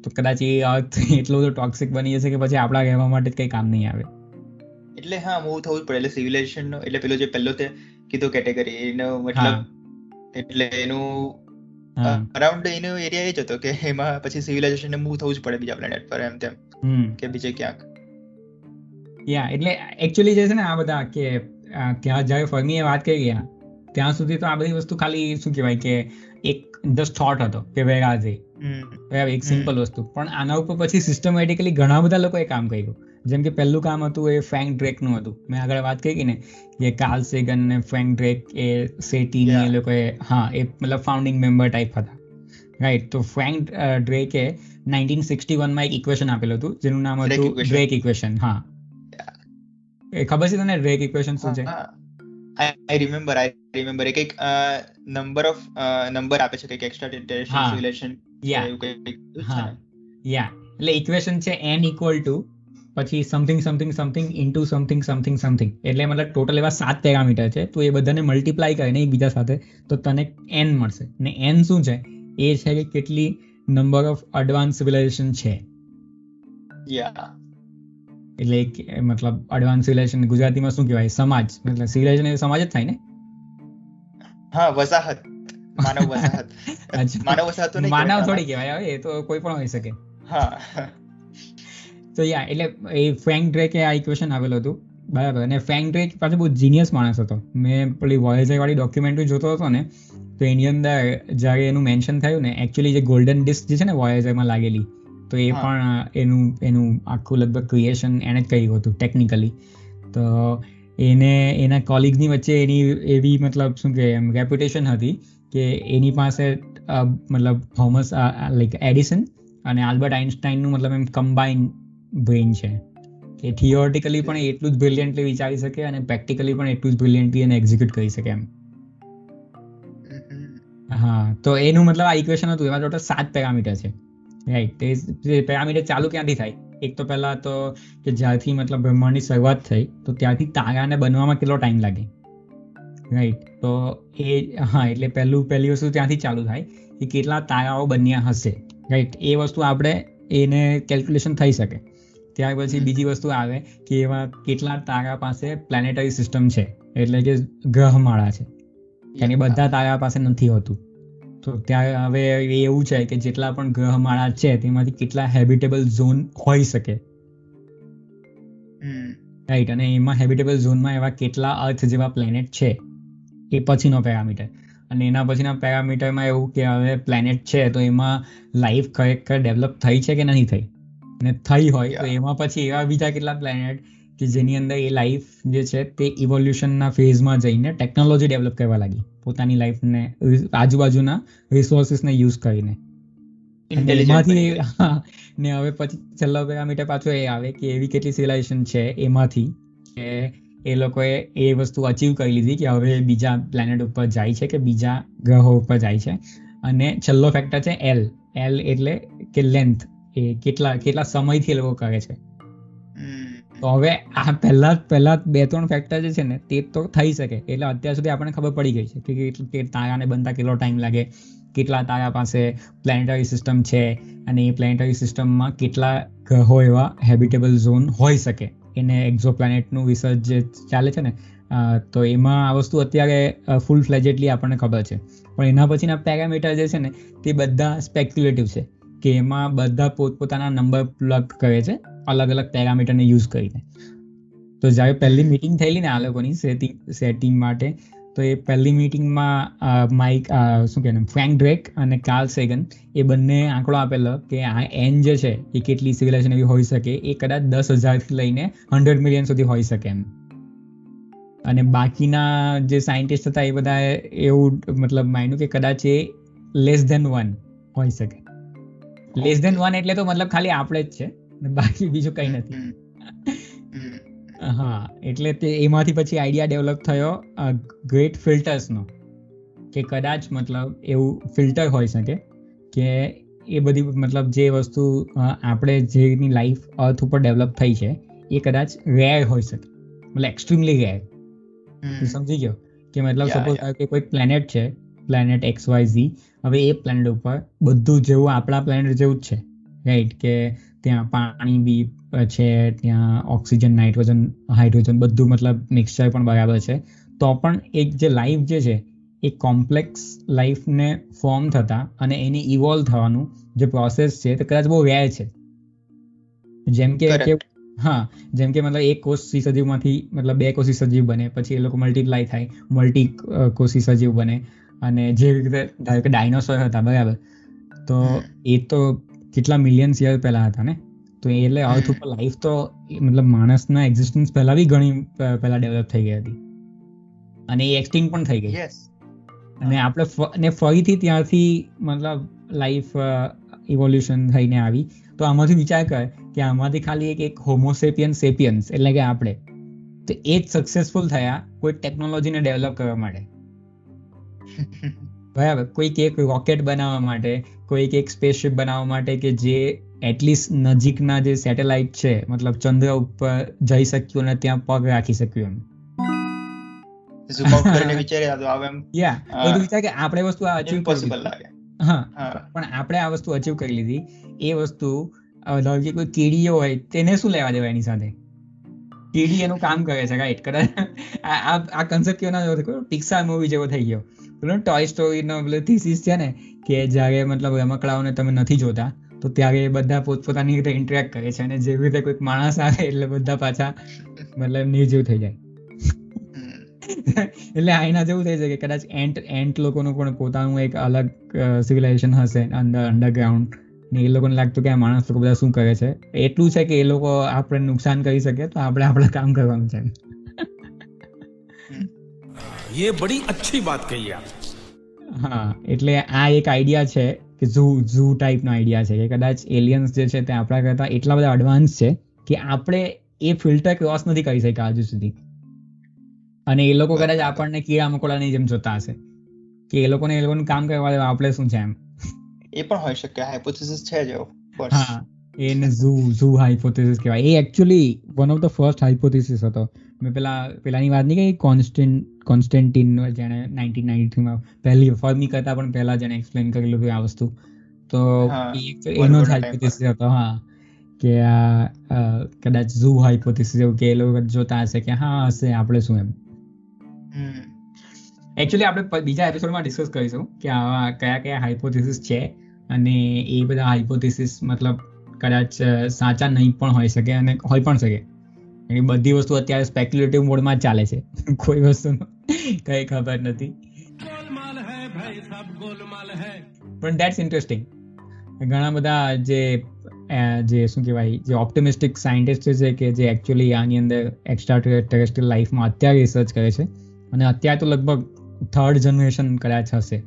તો કદાચ એ અર્થ *laughs* એટલો બધો ટોક્સિક બની જશે કે પછી આપણા રહેવા માટે જ કંઈ કામ નહીં આવે. એટલે હા મૂવ થવું પડે. એટલે સિવિલાઇઝેશન નો એટલે પેલો જે પહેલો તે કીધો કેટેગરી એનો મતલબ એટલે એનું અરાઉન્ડ એનો એરિયા એ જ હતો કે એમાં પછી સિવિલાઇઝેશન ને મૂવ થવું જ પડે બીજા પ્લેનેટ પર એમ તેમ. કે બીજે ક્યાંક. યા એટલે એકચ્યુઅલી જે છે ને આ બધા કે ત્યાં જ્યારે ફર્મીએ વાત કરી ગયા ત્યાં સુધી તો આ બધી વસ્તુ ખાલી શું કહેવાય કે એક જસ્ટ થોટ હતો કે વેર આર એક સિમ્પલ વસ્તુ. પણ આના ઉપર પછી સિસ્ટમેટિકલી ઘણા બધા લોકોએ કામ કર્યું. જેમ કે પહેલું કામ હતું એ ફ્રેન્ક ડ્રેકનું હતું. મેં આગળ વાત કરી ને? કે કાર્લ સેગન ને ફ્રેન્ક ડ્રેક એ સેટી એ લોકોએ હા એ મતલબ ફાઉન્ડિંગ મેમ્બર ટાઈપ હતા. રાઈટ તો ફ્રેન્ક ડ્રેકે નાઇન્ટીન સિક્સટી વનમાં એક ઇક્વેશન આપેલું હતું જેનું નામ હતું ડ્રેક ઇક્વેશન હા. એ ખબર છે તને ડ્રેક ઇક્વેશન શું છે? આઈ રિમેમ્બર આઈ રિમેમ્બર એક એક નંબર ઓફ નંબર આપે છે કંઈક એક્સ્ટ્રા ટેરેસ્ટ્રિયલ રિલેશન યા હા. યા એટલે ઇક્વેશન છે n ઇક્વલ ટુ પછી something something something into something something something એટલે મતલબ ટોટલ એવા સાત પેરામીટર છે તો એ બધાને મલ્ટીપ્લાય કરીને એકબીજા સાથે તો તને એન મળશે. ને એન શું છે? એ છે કે કેટલી નંબર ઓફ એડવાન્સ સિવિલાઇઝેશન છે. એટલે મતલબ એડવાન્સ સિવિલાઇઝેશન ગુજરાતીમાં શું કહેવાય? સમાજ. મતલબ સિવિલાઇઝેશન એ સમાજ જ થાય ને? હા વસાહત. માનવ વસાહત. *laughs* માનવ વસાહત તો નહીં માનવ થોડી કહેવાય હવે એ તો કોઈ પણ હોઈ શકે. હા. તો યા એટલે એ ફેંગ ડ્રેકે આ ઇક્વેશન આવેલું હતું. બરાબર. અને ફેંગ ડ્રેક પાછો બહુ જીનિયસ માણસ હતો. મેં પેલી વાળી ડોક્યુમેન્ટરી જોતો હતો ને તો એની અંદર જ્યારે એનું મેન્શન થયું ને એકચ્યુઅલી જે ગોલ્ડન ડિસ્ક જે છે ને વોયેજરમાં લાગેલી તો એ પણ એનું એનું આખું લગભગ ક્રિએશન એને જ કર્યું હતું ટેકનિકલી તો એને એના કોલિગ્સની વચ્ચે એની એવી મતલબ શું કે એમ રેપ્યુટેશન હતી કે એની પાસે મતલબ થોમસ લાઈક એડિસન અને આલ્બર્ટ આઇન્સ્ટાઈનનું મતલબ એમ કમ્બાઈન બ્રેઇન છે. કે થિયોરિટિકલી પણ એટલું જ બ્રિલિયન્ટલી વિચારી શકે અને પ્રેક્ટિકલી પણ એટલું જ બ્રિલિયન્ટલી એને એક્ઝિક્યુટ કરી શકે એમ. હા તો એનું મતલબ આ ઇક્વેશન હતું. એમાં ટોટલ સાત પેરામીટર છે. રાઈટ તે પેરામીટર ચાલુ ક્યાંથી થાય? એક તો પહેલા તો કે જ્યારથી મતલબ બ્રહ્માંડની શરૂઆત થઈ તો ત્યારથી તારાને બનવામાં કેટલો ટાઈમ લાગે? રાઈટ તો એ હા એટલે પહેલું પહેલી વસ્તુ ત્યાંથી ચાલુ થાય કે કેટલા તારાઓ બન્યા હશે. રાઈટ એ વસ્તુ આપણે એને કેલ્ક્યુલેશન થઈ શકે. ત્યાર પછી બીજી વસ્તુ આવે કે એવા કેટલા તારા પાસે પ્લેનેટરી સિસ્ટમ છે. એટલે કે ગ્રહમાળા છે. કારણ કે બધા તારા પાસે નથી હોતું. તો ત્યાં હવે એવું છે કે જેટલા પણ ગ્રહમાળા છે તેમાંથી કેટલા હેબિટેબલ ઝોન હોઈ શકે. રાઈટ અને એમાં હેબિટેબલ ઝોનમાં એવા કેટલા અર્થ જેવા પ્લેનેટ છે એ પછીનો પેરામીટર અને એના પછીના પેરામીટરમાં એવું કે હવે પ્લેનેટ છે તો એમાં લાઈફ ખરેખર ડેવલપ થઈ છે કે નથી થઈ? અને થઈ હોય તો એમાં પછી એવા બીજા કેટલા પ્લેનેટ કે જેની અંદર એ લાઈફ જે છે તે ઇવોલ્યુશનના ફેઝમાં જઈને ટેકનોલોજી ડેવલપ કરવા લાગી. પોતાની લાઈફને આજુબાજુના રિસોર્સિસને યુઝ કરીને. એમાંથી ને હવે પછી છેલ્લો પેરામીટર પાછો એ આવે કે એવી કેટલી સિવિલાઇઝેશન છે એમાંથી કે એ લોકોએ એ વસ્તુ અચીવ કરી લીધી કે હવે બીજા પ્લેનેટ ઉપર જાય છે કે બીજા ગ્રહો ઉપર જાય છે. અને છેલ્લો ફેક્ટર છે એલ એલ એટલે કે લેન્થ એ કેટલા કેટલા સમયથી એ લોકો કરે છે. તો હવે આ પહેલા પહેલા બે ત્રણ ફેક્ટર જે છે ને તે તો થઈ શકે. એટલે અત્યાર સુધી આપણને ખબર પડી ગઈ છે કે કેટલ- કે તારાને બનતા કેટલો ટાઈમ લાગે કેટલા તારા પાસે પ્લેનેટરી સિસ્ટમ છે અને એ પ્લેનેટરી સિસ્ટમમાં કેટલા ગ્રહો એવા હેબિટેબલ ઝોન હોઈ શકે. એને એક્ઝો પ્લેનેટનું રિસર્ચ જે ચાલે છે ને તો એમાં આ વસ્તુ અત્યારે ફૂલ ફ્લેજેટલી આપણને ખબર છે. પણ એના પછીના પેરામીટર જે છે ને તે બધા સ્પેક્યુલેટિવ છે. કે એમાં બધા પોતપોતાના નંબર પ્લગ કરે છે અલગ અલગ પેરામીટરને યુઝ કરીને. તો જ્યારે પહેલી મિટિંગ થયેલી ને આ લોકોની સેટિંગ સેટિંગ માટે, તો એ પહેલી મિટિંગમાં માઇક શું કહેવાય ફ્રેન્ક ડ્રેક અને કાર્લ સેગન એ બંને આંકડો આપેલો કે આ એન જે છે, એ કેટલી સિવિલાઇઝેશન એવી હોઈ શકે, એ કદાચ દસ હજારથી લઈને હંડ્રેડ મિલિયન સુધી હોઈ શકે એમ. અને બાકીના જે સાયન્ટિસ્ટ હતા એ બધા એવું, મતલબ માન્યું કે કદાચ એ લેસ ધેન વન હોઈ શકે. લેસ ધેન વન એટલે તો મતલબ ખાલી આપણે જ છે. બાકી બીજું કંઈ નથી. હા એટલે તે એમાંથી પછી આઈડિયા ડેવલપ થયો ગ્રેટ ફિલ્ટર્સનો કે કદાચ મતલબ એવું ફિલ્ટર હોઈ શકે કે એ બધી મતલબ જે વસ્તુ આપણે જેની લાઈફ અર્થ ઉપર ડેવલપ થઈ છે એ કદાચ રેર હોઈ શકે. મતલબ એક્સ્ટ્રીમલી રેર તું સમજી ગયો? કે મતલબ સપોઝ કે કોઈ પ્લેનેટ છે પ્લેનેટ એક્સ વાય ઝી હવે એ પ્લેનેટ ઉપર બધું જેવું આપણા પ્લેનેટ જેવું જ છે. રાઈટ કે ત્યાં પાણી બી છે ત્યાં ઓક્સિજન નાઇટ્રોજન હાઇડ્રોજન બધું મતલબ મિક્સચર પણ બરાબર છે. તો પણ એક જે લાઈફ જે છે એ કોમ્પ્લેક્સ લાઈફને ફોર્મ થતા અને એની ઇવોલ્વ થવાનું જે પ્રોસેસ છે તે કદાચ બહુ રેર છે. જેમ કે કે હા જેમ કે મતલબ એક કોષી સજીવમાંથી મતલબ બે કોષી સજીવ બને પછી એ લોકો મલ્ટીપ્લાય થાય મલ્ટી કોષી સજીવ બને. અને જે રીતે ધારો કે ડાયનોસોર હતા બરાબર. તો એ તો કેટલા મિલિયન્સ યર પહેલા હતા ને? તો એટલે અર્થ ઉપર લાઈફ તો મતલબ માણસના એક્ઝિસ્ટન્સ પહેલા બી ઘણી પહેલા ડેવલપ થઈ ગઈ હતી. અને એ એક્સટિંગ પણ થઈ ગઈ. અને આપણે ને ફરીથી ત્યાંથી મતલબ લાઈફ ઇવોલ્યુશન થઈને આવી. તો આમાંથી વિચાર કર કે આમાંથી ખાલી એક એક હોમોસેપિયન સેપિયન્સ એટલે કે આપણે. તો એ જ સક્સેસફુલ થયા કોઈ ટેકનોલોજીને ડેવલપ કરવા માટે. બરાબર. કોઈક એક રોકેટ બનાવવા માટે કોઈક એક સ્પેસશિપ બનાવવા માટે કે જે એટલીસ્ટ નજીકના જે સેટેલાઇટ છે મતલબ ચંદ્ર ઉપર જઈ શક્યું અને ત્યાં પગ રાખી શક્યું એમ. *laughs* આપણે વસ્તુ અચીવ પણ આપણે આ વસ્તુ અચીવ કરી લીધી. એ વસ્તુ ધારો કે કોઈ કીડીઓ હોય તેને શું લેવા દેવા એની સાથે? કીડી એનું કામ કરે છે રાઈટ કદાચ આ આ કન્સેપ્ટ કેવો ના પિક્સાર મૂવી જેવો થઈ ગયો. પેલો ટોય સ્ટોરીનો પેલો થીસીસ છે ને કે જ્યારે મતલબ રમકડાઓને તમે નથી જોતા તો ત્યારે એ બધા પોતપોતાની રીતે ઇન્ટરેક્ટ કરે છે અને જેવી રીતે કોઈક માણસ આવે એટલે બધા પાછા મતલબ નિર્જીવ થઈ જાય. એટલે આઈના જેવું થઈ જાય કે કદાચ એન્ટ એન્ટ લોકોનું પણ પોતાનું એક અલગ સિવિલાઇઝેશન હશે અંદર અંડરગ્રાઉન્ડ ને એ લોકોને લાગતું કે આ માણસ લોકો બધા શું કરે છે એટલું છે કે એ લોકો આપણે નુકસાન કરી શકે તો આપણે આપણા કામ કરવાનું છે ये बड़ी अच्छी बात कही आप હા એટલે આ એક આઈડિયા છે કે ઝૂ ઝૂ ટાઈપનો આઈડિયા છે કે કદાચ એલિયન્સ જે છે તે આપણા કરતા એટલા બધા એડવાન્સ છે કે આપણે એ ફિલ્ટર ક્રોસ નથી કરી શક્યા હજુ સુધી અને એ લોકો કદાચ આપણને કીડા મકોડાની જેમ જોતા હશે કે એ લોકોને એ લોકોનું કામ કરવા દેવા આપણે શું છે એમ એ પણ હોઈ શકે હાઇપોથેસિસ છે જ હા એને ઝૂ ઝૂ હાઇપોથેસિસ કહેવાય. એ actually one of the first hypothesis હતો. મેં પેલા પેલાની વાત નહીં કહી કોન્સ્ટન્ટ કોન્સ્ટન્ટિન જેણે નાઇન્ટીન નાઇન્ટી થ્રીમાં પહેલી ફર્મી કરતા પણ પહેલાં જેણે એક્સપ્લેન કરેલું આ વસ્તુ. તો એનો જ હાઇપોથેસિસ હતો હા. કે આ કદાચ ઝૂ હાઇપોથેસિસ એવું કે એ લોકો જોતા હશે કે હા હશે આપણે શું એમ. એકચ્યુઅલી આપણે બીજા એપિસોડમાં ડિસ્કસ કરીશું કે આવા કયા કયા હાઇપોથેસિસ છે. અને એ બધા હાઇપોથિસિસ મતલબ કદાચ સાચા નહીં પણ હોઈ શકે અને હોઈ પણ શકે. એની બધી વસ્તુ અત્યારે સ્પેક્યુલેટિવ મોડમાં ચાલે છે. કોઈ વસ્તુ કઈ ખબર નથી. પણ દેટ્સ ઇન્ટરેસ્ટિંગ ઘણા બધા જે જે શું કહેવાય, જે ઓપ્ટિમિસ્ટિક સાયન્ટિસ્ટ છે કે જે એકચ્યુઅલી આની અંદર એક્સ્ટ્રા ટેરેસ્ટ્રિયલ લાઈફમાં અત્યારે રિસર્ચ કરે છે. અને અત્યારે તો લગભગ થર્ડ જનરેશન કદાચ હશે.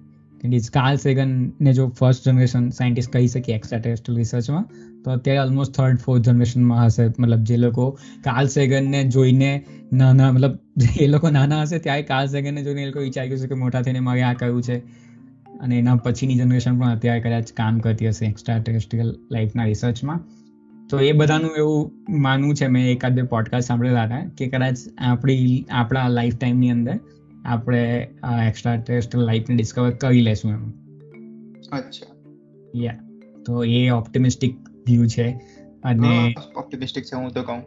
કાર્લ સેગનને જો ફર્સ્ટ જનરેશન સાયન્ટિસ્ટ કહી શકીએ એક્સ્ટ્રા ટેરેસ્ટ્રિયલ રિસર્ચમાં તો અત્યારે ઓલમોસ્ટ થર્ડ ફોર્થ જનરેશનમાં હશે, મતલબ જે લોકો કાર્લ સેગનને જોઈને નાના, મતલબ એ લોકો નાના હશે ત્યારે કાર્લ સેગનને જોઈને એ લોકો વિચાર્યું છે કે મોટા થઈને મારે આ કહ્યું છે. અને એના પછીની જનરેશન પણ અત્યારે કદાચ કામ કરતી હશે એક્સ્ટ્રા ટેરેસ્ટ્રિયલ લાઈફના રિસર્ચમાં તો એ બધાનું એવું માનવું છે, મેં એકાદ બે પોડકાસ્ટ સાંભળેલા હતા કે કદાચ આપણી, આપણા લાઈફ ટાઈમની અંદર આપણે આ એક્સ્ટ્રા ટેરેસ્ટ્રિયલ લાઈફને ડિસ્કવર કરી લેશું એમ. અચ્છા. યા તો એ ઓપ્ટિમિસ્ટિક વ્યૂ છે. અને ઓપ્ટિમિસ્ટિક છે હું તો કહું. *laughs*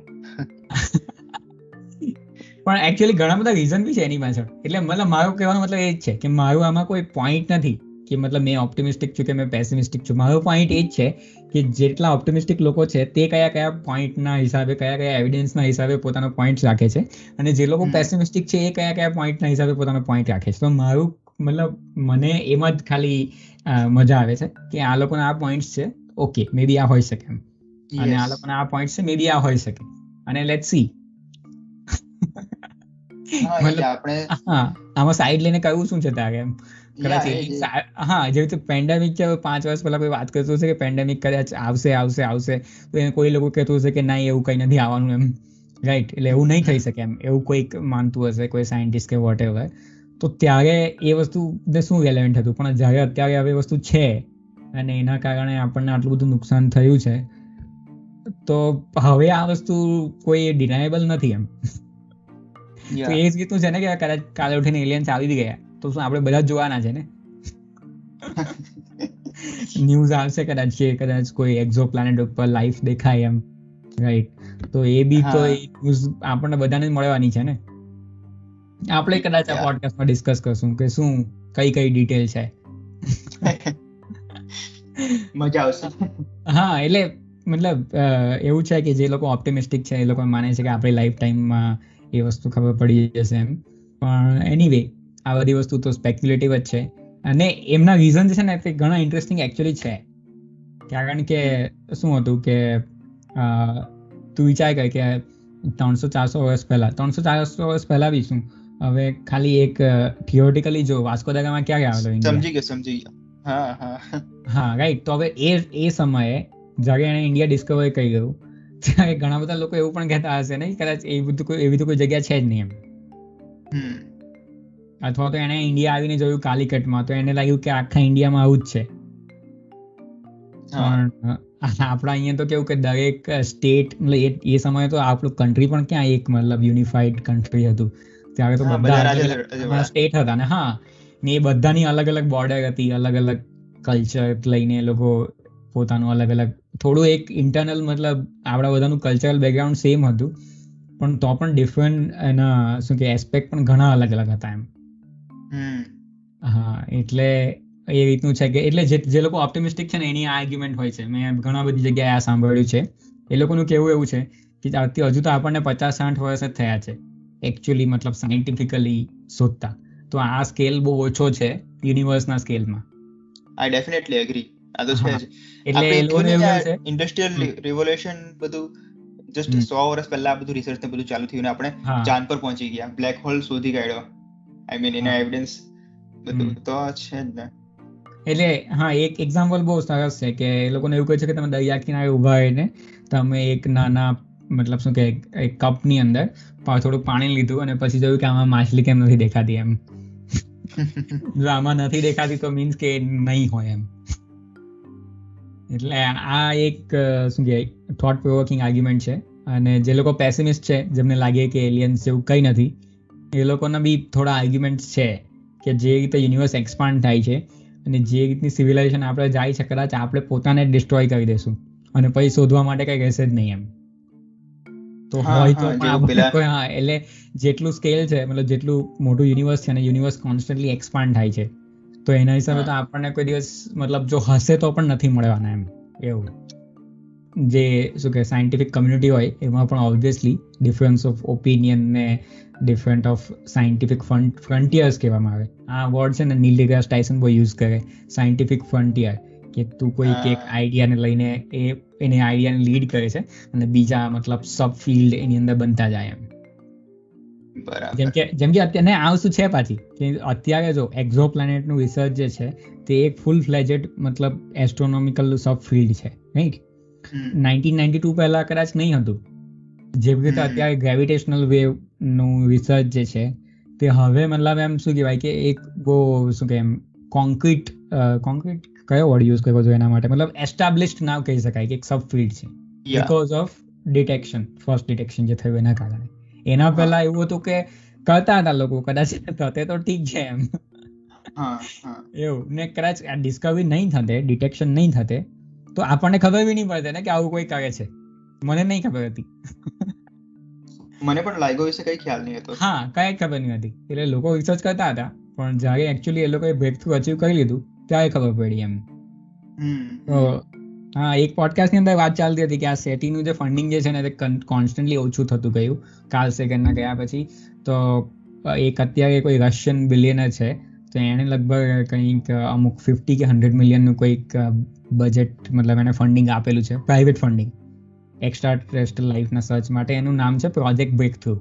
પણ એકચ્યુઅલી ઘણા બધા રીઝન બી છે એની પાછળ. એટલે મતલબ મારો કહેવાનો મતલબ એ જ છે કે મારું આમાં કોઈ પોઈન્ટ નથી કે મતલબ મેં ઓપ્ટિમિસ્ટિક છું કે મેં પેસિમિસ્ટિક છું. મારો પોઈન્ટ એ જ છે કે જેટલા ઓપ્ટિમિસ્ટિક લોકો છે તે કયા કયા પોઈન્ટના હિસાબે કયા કયા એવિડન્સના હિસાબે પોતાનો પોઈન્ટ રાખે છે અને જે લોકો પેસિમિસ્ટિક છે એ કયા કયા પોઈન્ટના હિસાબે પોતાનો પોઈન્ટ રાખે છે. તો મારું મતલબ મને એમાં જ ખાલી મજા આવે છે કે આ લોકોના આ પોઈન્ટ્સ છે ઓકે મે બી આ હોઈ શકે એમ. અને આ લોકોના આ પોઈન્ટ છે મે બી આ હોઈ શકે. અને લેટ સી હા આમાં સાઈડ લઈને કહ્યું શું છે તારે એમ? કદાચ હા જેવી રીતે પેન્ડેમિક છે પાંચ વર્ષ પહેલા કોઈ વાત કરતું હશે કે પેન્ડેમિક કદાચ આવશે આવશે આવશે તો એને કોઈ લોકો કહેતું હશે કે ના એવું કઈ નથી આવવાનું એમ. રાઈટ એટલે એવું નહીં થઈ શકે એમ. એવું કોઈક માનતું હશે કોઈ સાયન્ટિસ્ટ કે વોટ એવર તો ત્યારે એ વસ્તુ શું રેલેવન્ટ હતું? પણ જ્યારે અત્યારે હવે વસ્તુ છે અને એના કારણે આપણને આટલું બધું નુકસાન થયું છે તો હવે આ વસ્તુ કોઈ ડિનાયેબલ નથી એમ. તો એ જ રીતનું છે ને કે કદાચ કાલે ઉઠીને એલિયન્સ આવી ગયા. તો શું આપણે બધા જોવાના છે ને? *laughs* ન્યૂઝ આવશે કદાચ કે કદાચ કોઈ એક્ઝો પ્લાનેટ ઉપર લાઈફ દેખાય એમ રાઈટ તો એ બી તો ન્યૂઝ આપણને બધાને મળવાની છે ને? આપણે કદાચ આ પોડકાસ્ટમાં ડિસ્કસ કરશું કે શું કઈ કઈ ડિટેલ છે. *laughs* મજા આવશે. હા એટલે મતલબ એવું છે કે જે લોકો ઓપ્ટિમિસ્ટિક છે એ લોકો માને છે કે આપણી લાઈફ ટાઈમમાં એ વસ્તુ ખબર પડી જશે એમ. પણ એનીવે આ બધી વસ્તુ તો સ્પેક્યુલેટિવ જ છે. અને એમના રીઝન છે ને તે ઘણા ઇન્ટરેસ્ટિંગ એકચ્યુઅલી છે. કારણ કે શું હતું કે તું વિચાર કર કે ત્રણસો ચારસો વર્ષ પહેલા ત્રણસો ચારસો વર્ષ પહેલા બી શું હવે ખાલી એક થિયોરિટિકલી જો વાસ્કો દા ગામા ક્યારે આવેલો સમજી ગયો સમજી ગયો. હા હા. હા રાઈટ તો હવે એ એ સમયે જ્યારે એણે ઇન્ડિયા ડિસ્કવર કરી ગયું ઘણા બધા લોકો એવું પણ કહેતા હશે નહીં કદાચ એ બધું કોઈ એવી તો કોઈ જગ્યા છે જ નહીં એમ. અથવા તો એને ઇન્ડિયા આવીને જોયું કાલિકટમાં તો એને લાગ્યું કે આખા ઇન્ડિયામાં આવું જ છે. પણ આપણા અહીંયા તો કેવું કે દરેક સ્ટેટ મતલબ એ સમયે તો આપણું કન્ટ્રી પણ ક્યાં એક મતલબ યુનિફાઈડ કન્ટ્રી હતું. ત્યારે તો બધા સ્ટેટ હતા ને હા. ને એ બધાની અલગ અલગ બોર્ડર હતી અલગ અલગ કલ્ચર લઈને લોકો પોતાનું અલગ અલગ. થોડું એક ઇન્ટરનલ મતલબ આપણા બધાનું કલ્ચરલ બેકગ્રાઉન્ડ સેમ હતું. પણ તો પણ ડિફરન્ટ એના શું કે એસ્પેક્ટ પણ ઘણા અલગ અલગ હતા એમ. હા એટલે એ રીતનું છે કે એટલે જે લોકો ઓપ્ટિમિસ્ટિક છે ને એની આર્ગ્યુમેન્ટ હોય છે. મેં ઘણા બધી જગ્યાએ આ સાંભળ્યું છે. એ લોકોનું કેવું એવું છે કે હજુ તો આપણને પચાસ સાઠ વર્ષ જ થયા છે. એકચ્યુઅલી મતલબ સાયન્ટિફિકલી શોધતા. તો આ સ્કેલ બહુ ઓછો છે યુનિવર્સના સ્કેલમાં આઈ ડેફિનેટલી એગ્રી આ તો છે એટલે ઇન્ડસ્ટ્રીયલ રિવોલ્યુશન બધું જસ્ટ 100 વર્ષ પહેલા આ બધું રિસર્ચ ને બધું ચાલુ થયું ને આપણે ચાંદ પર પહોંચી ગયા. બ્લેક હોલ શોધી કાઢ્યો. આઈ મીન એના એવિડન્સ બધું. તો છે જ ને. એટલે હા એક એક્ઝામ્પલ બહુ સરસ છે કે એ લોકોને એવું કહે છે કે તમે દરિયા કિનારે ઊભા રહીને તમે એક નાના મતલબ શું કે એક કપની અંદર થોડું પાણી લીધું અને પછી જોયું કે આમાં માછલી કેમ નથી દેખાતી એમ. *laughs* જો આમાં નથી દેખાતી તો મીન્સ કે નહીં હોય એમ. એટલે આ એક શું કહેવાય થોટ પ્રોવોકિંગ આર્ગ્યુમેન્ટ છે. અને જે લોકો પેસિમિસ્ટ છે જેમને લાગે કે એલિયન્સ જેવું કંઈ નથી એ લોકોના બી થોડા આર્ગ્યુમેન્ટ્સ છે કે જે રીતે યુનિવર્સ એક્સપાન્ડ થાય છે અને જે રીતની સિવિલાઇઝેશન આપણે જાય છે કદાચ આપણે પોતાને ડિસ્ટ્રોય કરી દઈશું અને પછી શોધવા માટે કંઈ રહેશે જ નહીં એમ. તો હોય તો હા એટલે જેટલું સ્કેલ છે મતલબ જેટલું મોટું યુનિવર્સ છે અને યુનિવર્સ કોન્સ્ટન્ટલી એક્સપાન્ડ થાય છે તો એના હિસાબે તો આપણને કોઈ દિવસ મતલબ જો હશે તો પણ નથી મળવાના એમ. એવું. જે શું કે સાયન્ટિફિક કમ્યુનિટી હોય એમાં પણ ઓબ્વિયસલી ડિફરન્સ ઓફ ઓપિનિયન ને ડિફરન્ટ ઓફ સાયન્ટિફિક ફ્રન્ટિયર્સ કહેવામાં આવે. આ વર્ડ છે ને નીલ ડિગ્રાસ ટાઇસન બહુ યુઝ કરે. સાયન્ટિફિક ફ્રન્ટિયર કે તું કોઈ એક આઈડિયાને લઈને એ એને આઈડિયાને લીડ કરે છે અને બીજા મતલબ સબ ફિલ્ડ એની અંદર બનતા જાય એમ. જેમ કે જેમ કે અત્યારે આ વસ્તુ છે પાછી. કે અત્યારે જો એક્ઝો પ્લેનેટનું રિસર્ચ જે છે તે એક ફૂલ ફ્લેજેડ મતલબ એસ્ટ્રોનોમિકલ સબ ફિલ્ડ છે રાઈટ નાઇન્ટીન નાઇન્ટી ટુ પહેલા કદાચ નહીં હતું. જેવી રીતે અત્યારે ગ્રેવિટેશનલ વેવનું રિસર્ચ જે છે તે હવે મતલબ એમ શું કહેવાય કે એક બહુ શું કે એમ કોન્ક્રીટ કોન્ક્રીટ કયો વર્ડ યુઝ કરવો જોઈએ એના માટે? મતલબ એસ્ટાબ્લિશ્ડ નામ કહી શકાય કે એક સબ ફિલ્ડ છે. Because of detection first detection જે થયું એના કારણે. એના પહેલા એવું હતું કે કરતા હતા લોકો કદાચ થતે તો ઠીક છે એમ. એવું ને કદાચ ડિસ્કવરી નહીં થતે ડિટેક્શન નહીં થતે તો આપણને ખબર બી નહીં પડતે ને કે આવું કોઈ કરે છે. મને નહીં ખબર હતી. મને પણ લાગ્યો વિશે કઈ ખ્યાલ નહીં હતો. હા કઈ ખબર નહીં હતી. એટલે લોકો રિસર્ચ કરતા હતા પણ જ્યારે એકચ્યુઅલી એ લોકોએ બ્રેક થ્રુ અચીવ કરી લીધું ત્યારે ખબર પડી એમ. હા એક પોડકાસ્ટની અંદર વાત ચાલતી હતી કે આ સેટીનું જે ફંડિંગ જે છે ને તે કોન્સ્ટન્ટલી ઓછું થતું ગયું. કાલ સેકન્ડના ગયા પછી. તો એક અત્યારે કોઈ રશિયન બિલિયનર છે. તો એણે લગભગ કંઈક અમુક ફિફ્ટી કે હંડ્રેડ મિલિયનનું કોઈક બજેટ મતલબ એને ફંડિંગ આપેલું છે. પ્રાઇવેટ ફંડિંગ એક્સ્ટ્રા ટેરેસ્ટ્રિયલ લાઈફના સર્ચ માટે. એનું નામ છે પ્રોજેક્ટ બ્રેક થ્રુ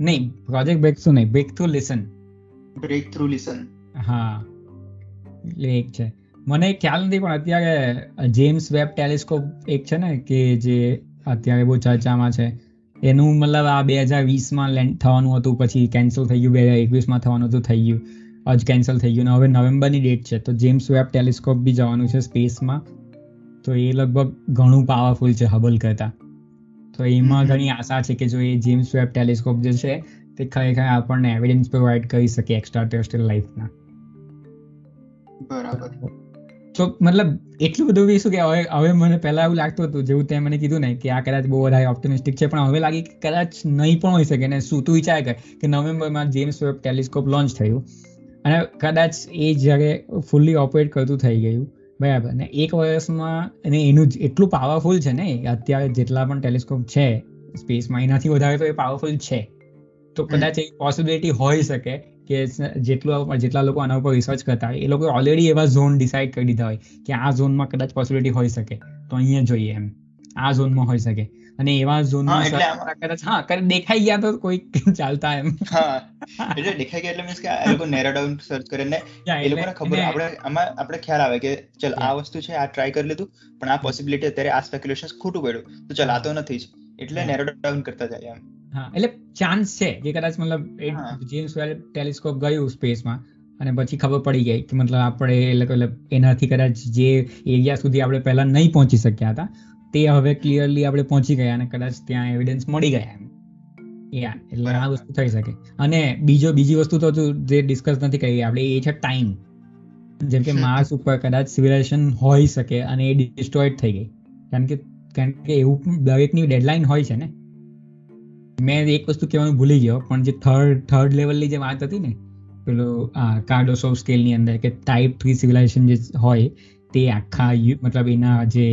નહીં પ્રોજેક્ટ બ્રેક થ્રુ નહીં. Break through listen break through listen હા. એટલે એક છે. મને ખ્યાલ નથી પણ અત્યારે જેમ્સ વેબ ટેલિસ્કોપ એક છે ને કે જે અત્યારે બહુ ચર્ચામાં છે એનું મતલબ આ બે હજાર વીસમાં લેન્ડ થવાનું હતું પછી કેન્સલ થઈ ગયું બે હજાર એકવીસમાં થવાનું હતું થઈ ગયું આજ કેન્સલ થઈ ગયું હવે નવેમ્બરની ડેટ છે તો જેમ્સ વેબ ટેલિસ્કોપ બી જવાનું છે સ્પેસમાં તો એ લગભગ ઘણું પાવરફુલ છે હબલ કરતા. તો એમાં ઘણી આશા છે કે જો એ જેમ્સ વેબ ટેલિસ્કોપ જે છે તે ખરેખર આપણને એવિડન્સ પ્રોવાઈડ કરી શકે એક્સ્ટ્રા ટેરેસ્ટ્રિયલ લાઈફના બરાબર. તો મતલબ એટલું બધું બી શું કે હવે હવે મને પહેલા એવું લાગતું હતું જેવું તે મને કીધું ને કે આ કદાચ બહુ વધારે ઓપ્ટિમિસ્ટિક છે પણ હવે લાગી કે કદાચ નહીં પણ હોઈ શકે. ને શું તું વિચાર કર કે નવેમ્બરમાં જેમ્સ વેબ ટેલિસ્કોપ લોન્ચ થયું અને કદાચ એ જ્યારે ફૂલ્લી ઓપરેટ કરતું થઈ ગયું બરાબર. ને એક વર્ષમાં અને એનું એટલું પાવરફુલ છે ને અત્યારે જેટલા પણ ટેલિસ્કોપ છે સ્પેસમાં એનાથી વધારે તો એ પાવરફુલ છે. તો કદાચ એક પોસિબિલિટી હોઈ શકે. કે જેટલું જેટલા લોકો આના ઉપર રિસર્ચ કરતા હોય એ લોકો ઓલરેડી એવા ઝોન ડિસાઇડ કરી દીધા હોય કે આ ઝોનમાં કદાચ પોસિબિલિટી હોઈ શકે. તો અહીંયા જોઈએ એમ. આ ઝોનમાં હોઈ શકે. અને એવા ઝોન કદાચ હા કદાચ દેખાઈ ગયા તો કોઈ *laughs* ચાલતા એમ. હા. એટલે દેખાઈ ગયા એટલે મીન્સ કે આ લોકો નેરો ડાઉન સર્ચ કરે ને એ લોકોને ખબર આપણે આમાં આપણે ખ્યાલ આવે કે ચલ આ વસ્તુ છે આ ટ્રાય કરી લીધું પણ આ પોસિબિલિટી અત્યારે આ સ્પેક્યુલેશન ખોટું પડ્યું. તો ચલ આ તો નથી જ. એટલે નેરો ડાઉન કરતા જાય એમ. હા. એટલે ચાન્સ છે. જે કદાચ મતલબ જેમ્સ વેલ ટેલિસ્કોપ ગયું સ્પેસમાં અને પછી ખબર પડી ગઈ કે મતલબ આપણે એટલે એનાથી કદાચ જે એરિયા સુધી આપણે પહેલા નહીં પહોંચી શક્યા હતા તે હવે ક્લિયરલી આપણે પહોંચી ગયા અને કદાચ ત્યાં એવિડન્સ મળી ગયા એમ. યા એટલે આ વસ્તુ થઈ શકે. અને બીજો બીજી વસ્તુ તો જે ડિસ્કસ નથી કરી આપણે એ છે ટાઈમ જેમ કે માર્સ ઉપર કદાચ સિવિલાઇઝેશન હોઈ શકે અને એ ડિસ્ટ્રોઇડ થઈ ગઈ. કારણ કે કારણ કે એવું દરેકની ડેડલાઇન હોય છે ને. મેં એક વસ્તુ કહેવાનું ભૂલી ગયો, પણ જે થર્ડ થર્ડ લેવલની જે વાત હતી ને, પેલું કાર્ડોસોફ સ્કેલની અંદર કે ટાઈપ થ્રી સિવિલાઇઝેશન જે હોય, તે આખા મતલબ એના જે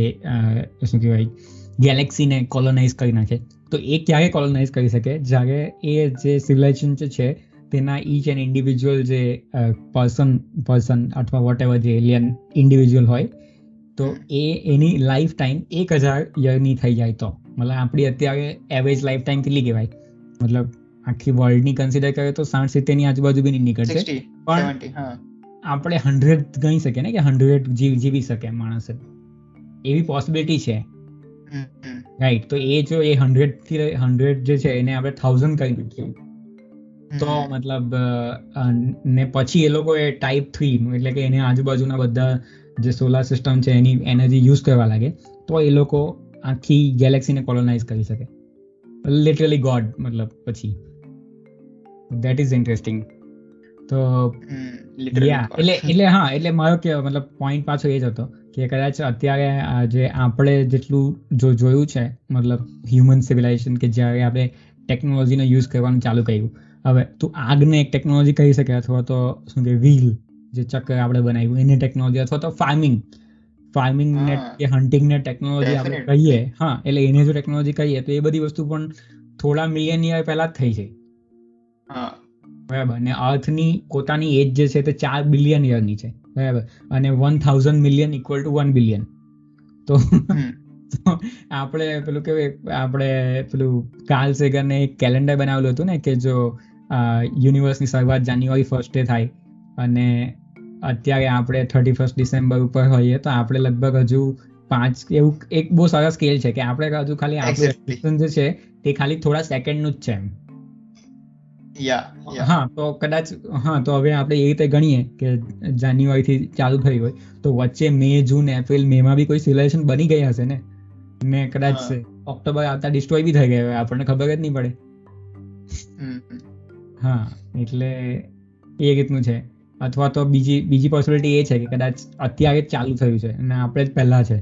શું કહેવાય ગેલેક્સીને કોલોનાઇઝ કરી નાખે. તો એ ક્યારે કોલોનાઇઝ કરી શકે? જ્યારે એ જે સિવિલાઇઝેશન જે છે, તેના ઈચ એન્ડ ઇન્ડિવિજ્યુઅલ જે પર્સન પર્સન અથવા વોટ એવર જે એલિયન ઇન્ડિવિજ્યુઅલ હોય, તો એ એની લાઈફ ટાઈમ એક હજાર યરની થઈ જાય તો. મતલબ આપણી અત્યારે એવરેજ લાઈફ ટાઈમ કેટલી કહેવાય? મતલબ આખી વર્લ્ડની કન્સિડર કરીએ તો સાઠ સિત્તેરની આજુબાજુ બી નીકળશે. પણ આપણે હંડ્રેડ ગણી શકીએ ને કે હંડ્રેડ જીવી શકે માણસ. એવી પોસિબિલિટી છે. રાઈટ તો એ જો એ હંડ્રેડથી હંડ્રેડ જે છે એને આપણે થાઉઝન્ડ કરી મૂકીએ તો મતલબ ને પછી એ લોકો એ ટાઈપ થ્રી એટલે કે એને આજુબાજુના બધા જે સોલાર સિસ્ટમ છે એની એનર્જી યુઝ કરવા લાગે તો એ લોકો આખી ગેલેક્સીને કોલોનાઇઝ કરી શકે. લિટરલી ગોડ મતલબ પછી. દેટ ઇઝ ઇન્ટરેસ્ટિંગ તો એટલે એટલે હા એટલે મારો કે મતલબ પોઈન્ટ પાછો એ જ હતો કે કદાચ અત્યારે જે આપણે જેટલું જો જોયું છે મતલબ હ્યુમન સિવિલાઇઝેશન કે જ્યારે આપણે ટેકનોલોજીનો યુઝ કરવાનું ચાલુ કર્યું. હવે તું આગને એક ટેકનોલોજી કહી શકે અથવા તો શું કે વ્હીલ જે ચક્ર આપણે બનાવ્યું એની ટેકનોલોજી અથવા તો ફાર્મિંગ ફાર્મિંગ ને કે હન્ટિંગ ને ટેકનોલોજી આપણે કહીએ હા એટલે એને જો ટેકનોલોજી કહીએ તો એ બધી વસ્તુ પણ થોડા મિલિયન યર પહેલા જ થઈ છે. બરાબર. અને અર્થની પોતાની એજ જે છે તે ચાર બિલિયન યરની છે. બરાબર. અને one thousand million equal to one billion તો આપણે પેલું કે આપણે પેલું કાર્લ સેગરને એક કેલેન્ડર બનાવેલું હતું ને કે જો યુનિવર્સની શરૂઆત જાન્યુઆરી ફર્સ્ટે થાય. અને અત્યારે આપણે થર્ટી ફર્સ્ટ ડિસેમ્બર ઉપર હોઈએ તો આપણે લગભગ હજુ પાંચ એવું એક બહુ સરસ સ્કેલ છે કે આપણે હજુ ખાલી આપણું જે છે તે ખાલી થોડા સેકન્ડનું જ છે હા તો કદાચ હા તો હવે આપણે એ રીતે ગણીએ કે જાન્યુઆરીથી ચાલુ થઈ હોય તો વચ્ચે મે જૂન એપ્રિલ મે માં બી કોઈ સિલેશન બની ગઈ હશે ને? ને કદાચ ઓક્ટોબર આવતા ડિસ્ટ્રોય બી થઈ ગયા આપણને ખબર જ નહીં પડે. હા એટલે એ રીતનું છે. અથવા તો બીજી બીજી પોસિબિલિટી એ છે કે કદાચ અત્યારે જ ચાલુ થયું છે અને આપણે જ પહેલાં છે.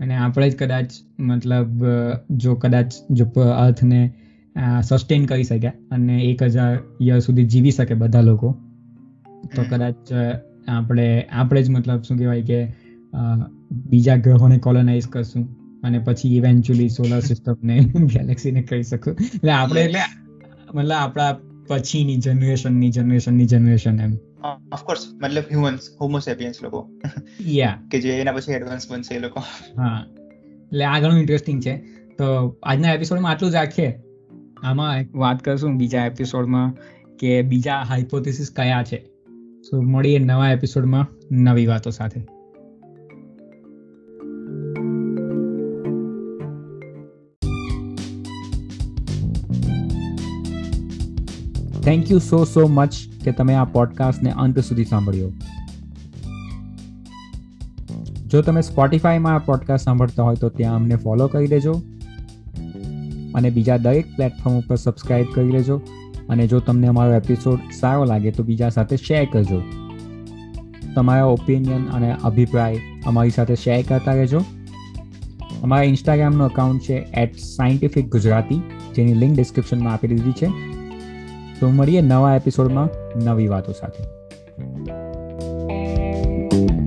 અને આપણે જ કદાચ મતલબ જો કદાચ જો અર્થને સસ્ટેન કરી શક્યા અને એક હજાર યર સુધી જીવી શકે બધા લોકો તો કદાચ આપણે આપણે જ મતલબ શું કહેવાય કે બીજા ગ્રહોને કોલોનાઇઝ કરશું અને પછી ઇવેન્ચ્યુઅલી સોલર સિસ્ટમને ગેલેક્સીને કરી શકું એટલે આપણે એટલે મતલબ આપણા પછીની જનરેશનની જનરેશનની જનરેશન એમ. ઓફકોર્સ મતલબ હ્યુમન્સ હોમોસેપિયન્સ લોકો યા કે જે એના પછી એડવાન્સ બનશે એ લોકો હા એટલે આ ઘણું ઇન્ટરેસ્ટિંગ છે. તો આજના એપિસોડમાં આટલું જ રાખીએ. આમાં વાત કરશું બીજા એપિસોડમાં કે બીજા હાઇપોથિસિસ કયા છે. સો મળીએ નવા એપિસોડમાં નવી વાતો સાથે. Thank you so so much કે તમે આ પોડકાસ્ટને અંત સુધી સાંભળ્યો. જો તમે સ્પોટિફાઈમાં આ પોડકાસ્ટ સાંભળતા હોય તો ત્યાં અમને ફોલો કરી દેજો. અને બીજા દરેક પ્લેટફોર્મ ઉપર સબસ્ક્રાઇબ કરી લેજો. અને જો તમને અમારો એપિસોડ સારો લાગે તો બીજા સાથે શેર કરજો. તમારા ઓપિનિયન અને અભિપ્રાય અમારી સાથે શેર કરતા રહેજો. અમારા ઇન્સ્ટાગ્રામનો અકાઉન્ટ છે એટ સાયન્ટિફિક ગુજરાતી જેની લિંક ડિસ્ક્રિપ્શનમાં આપી દીધી છે. તો મળીએ નવા એપિસોડમાં નવી વાતો સાથે. thank you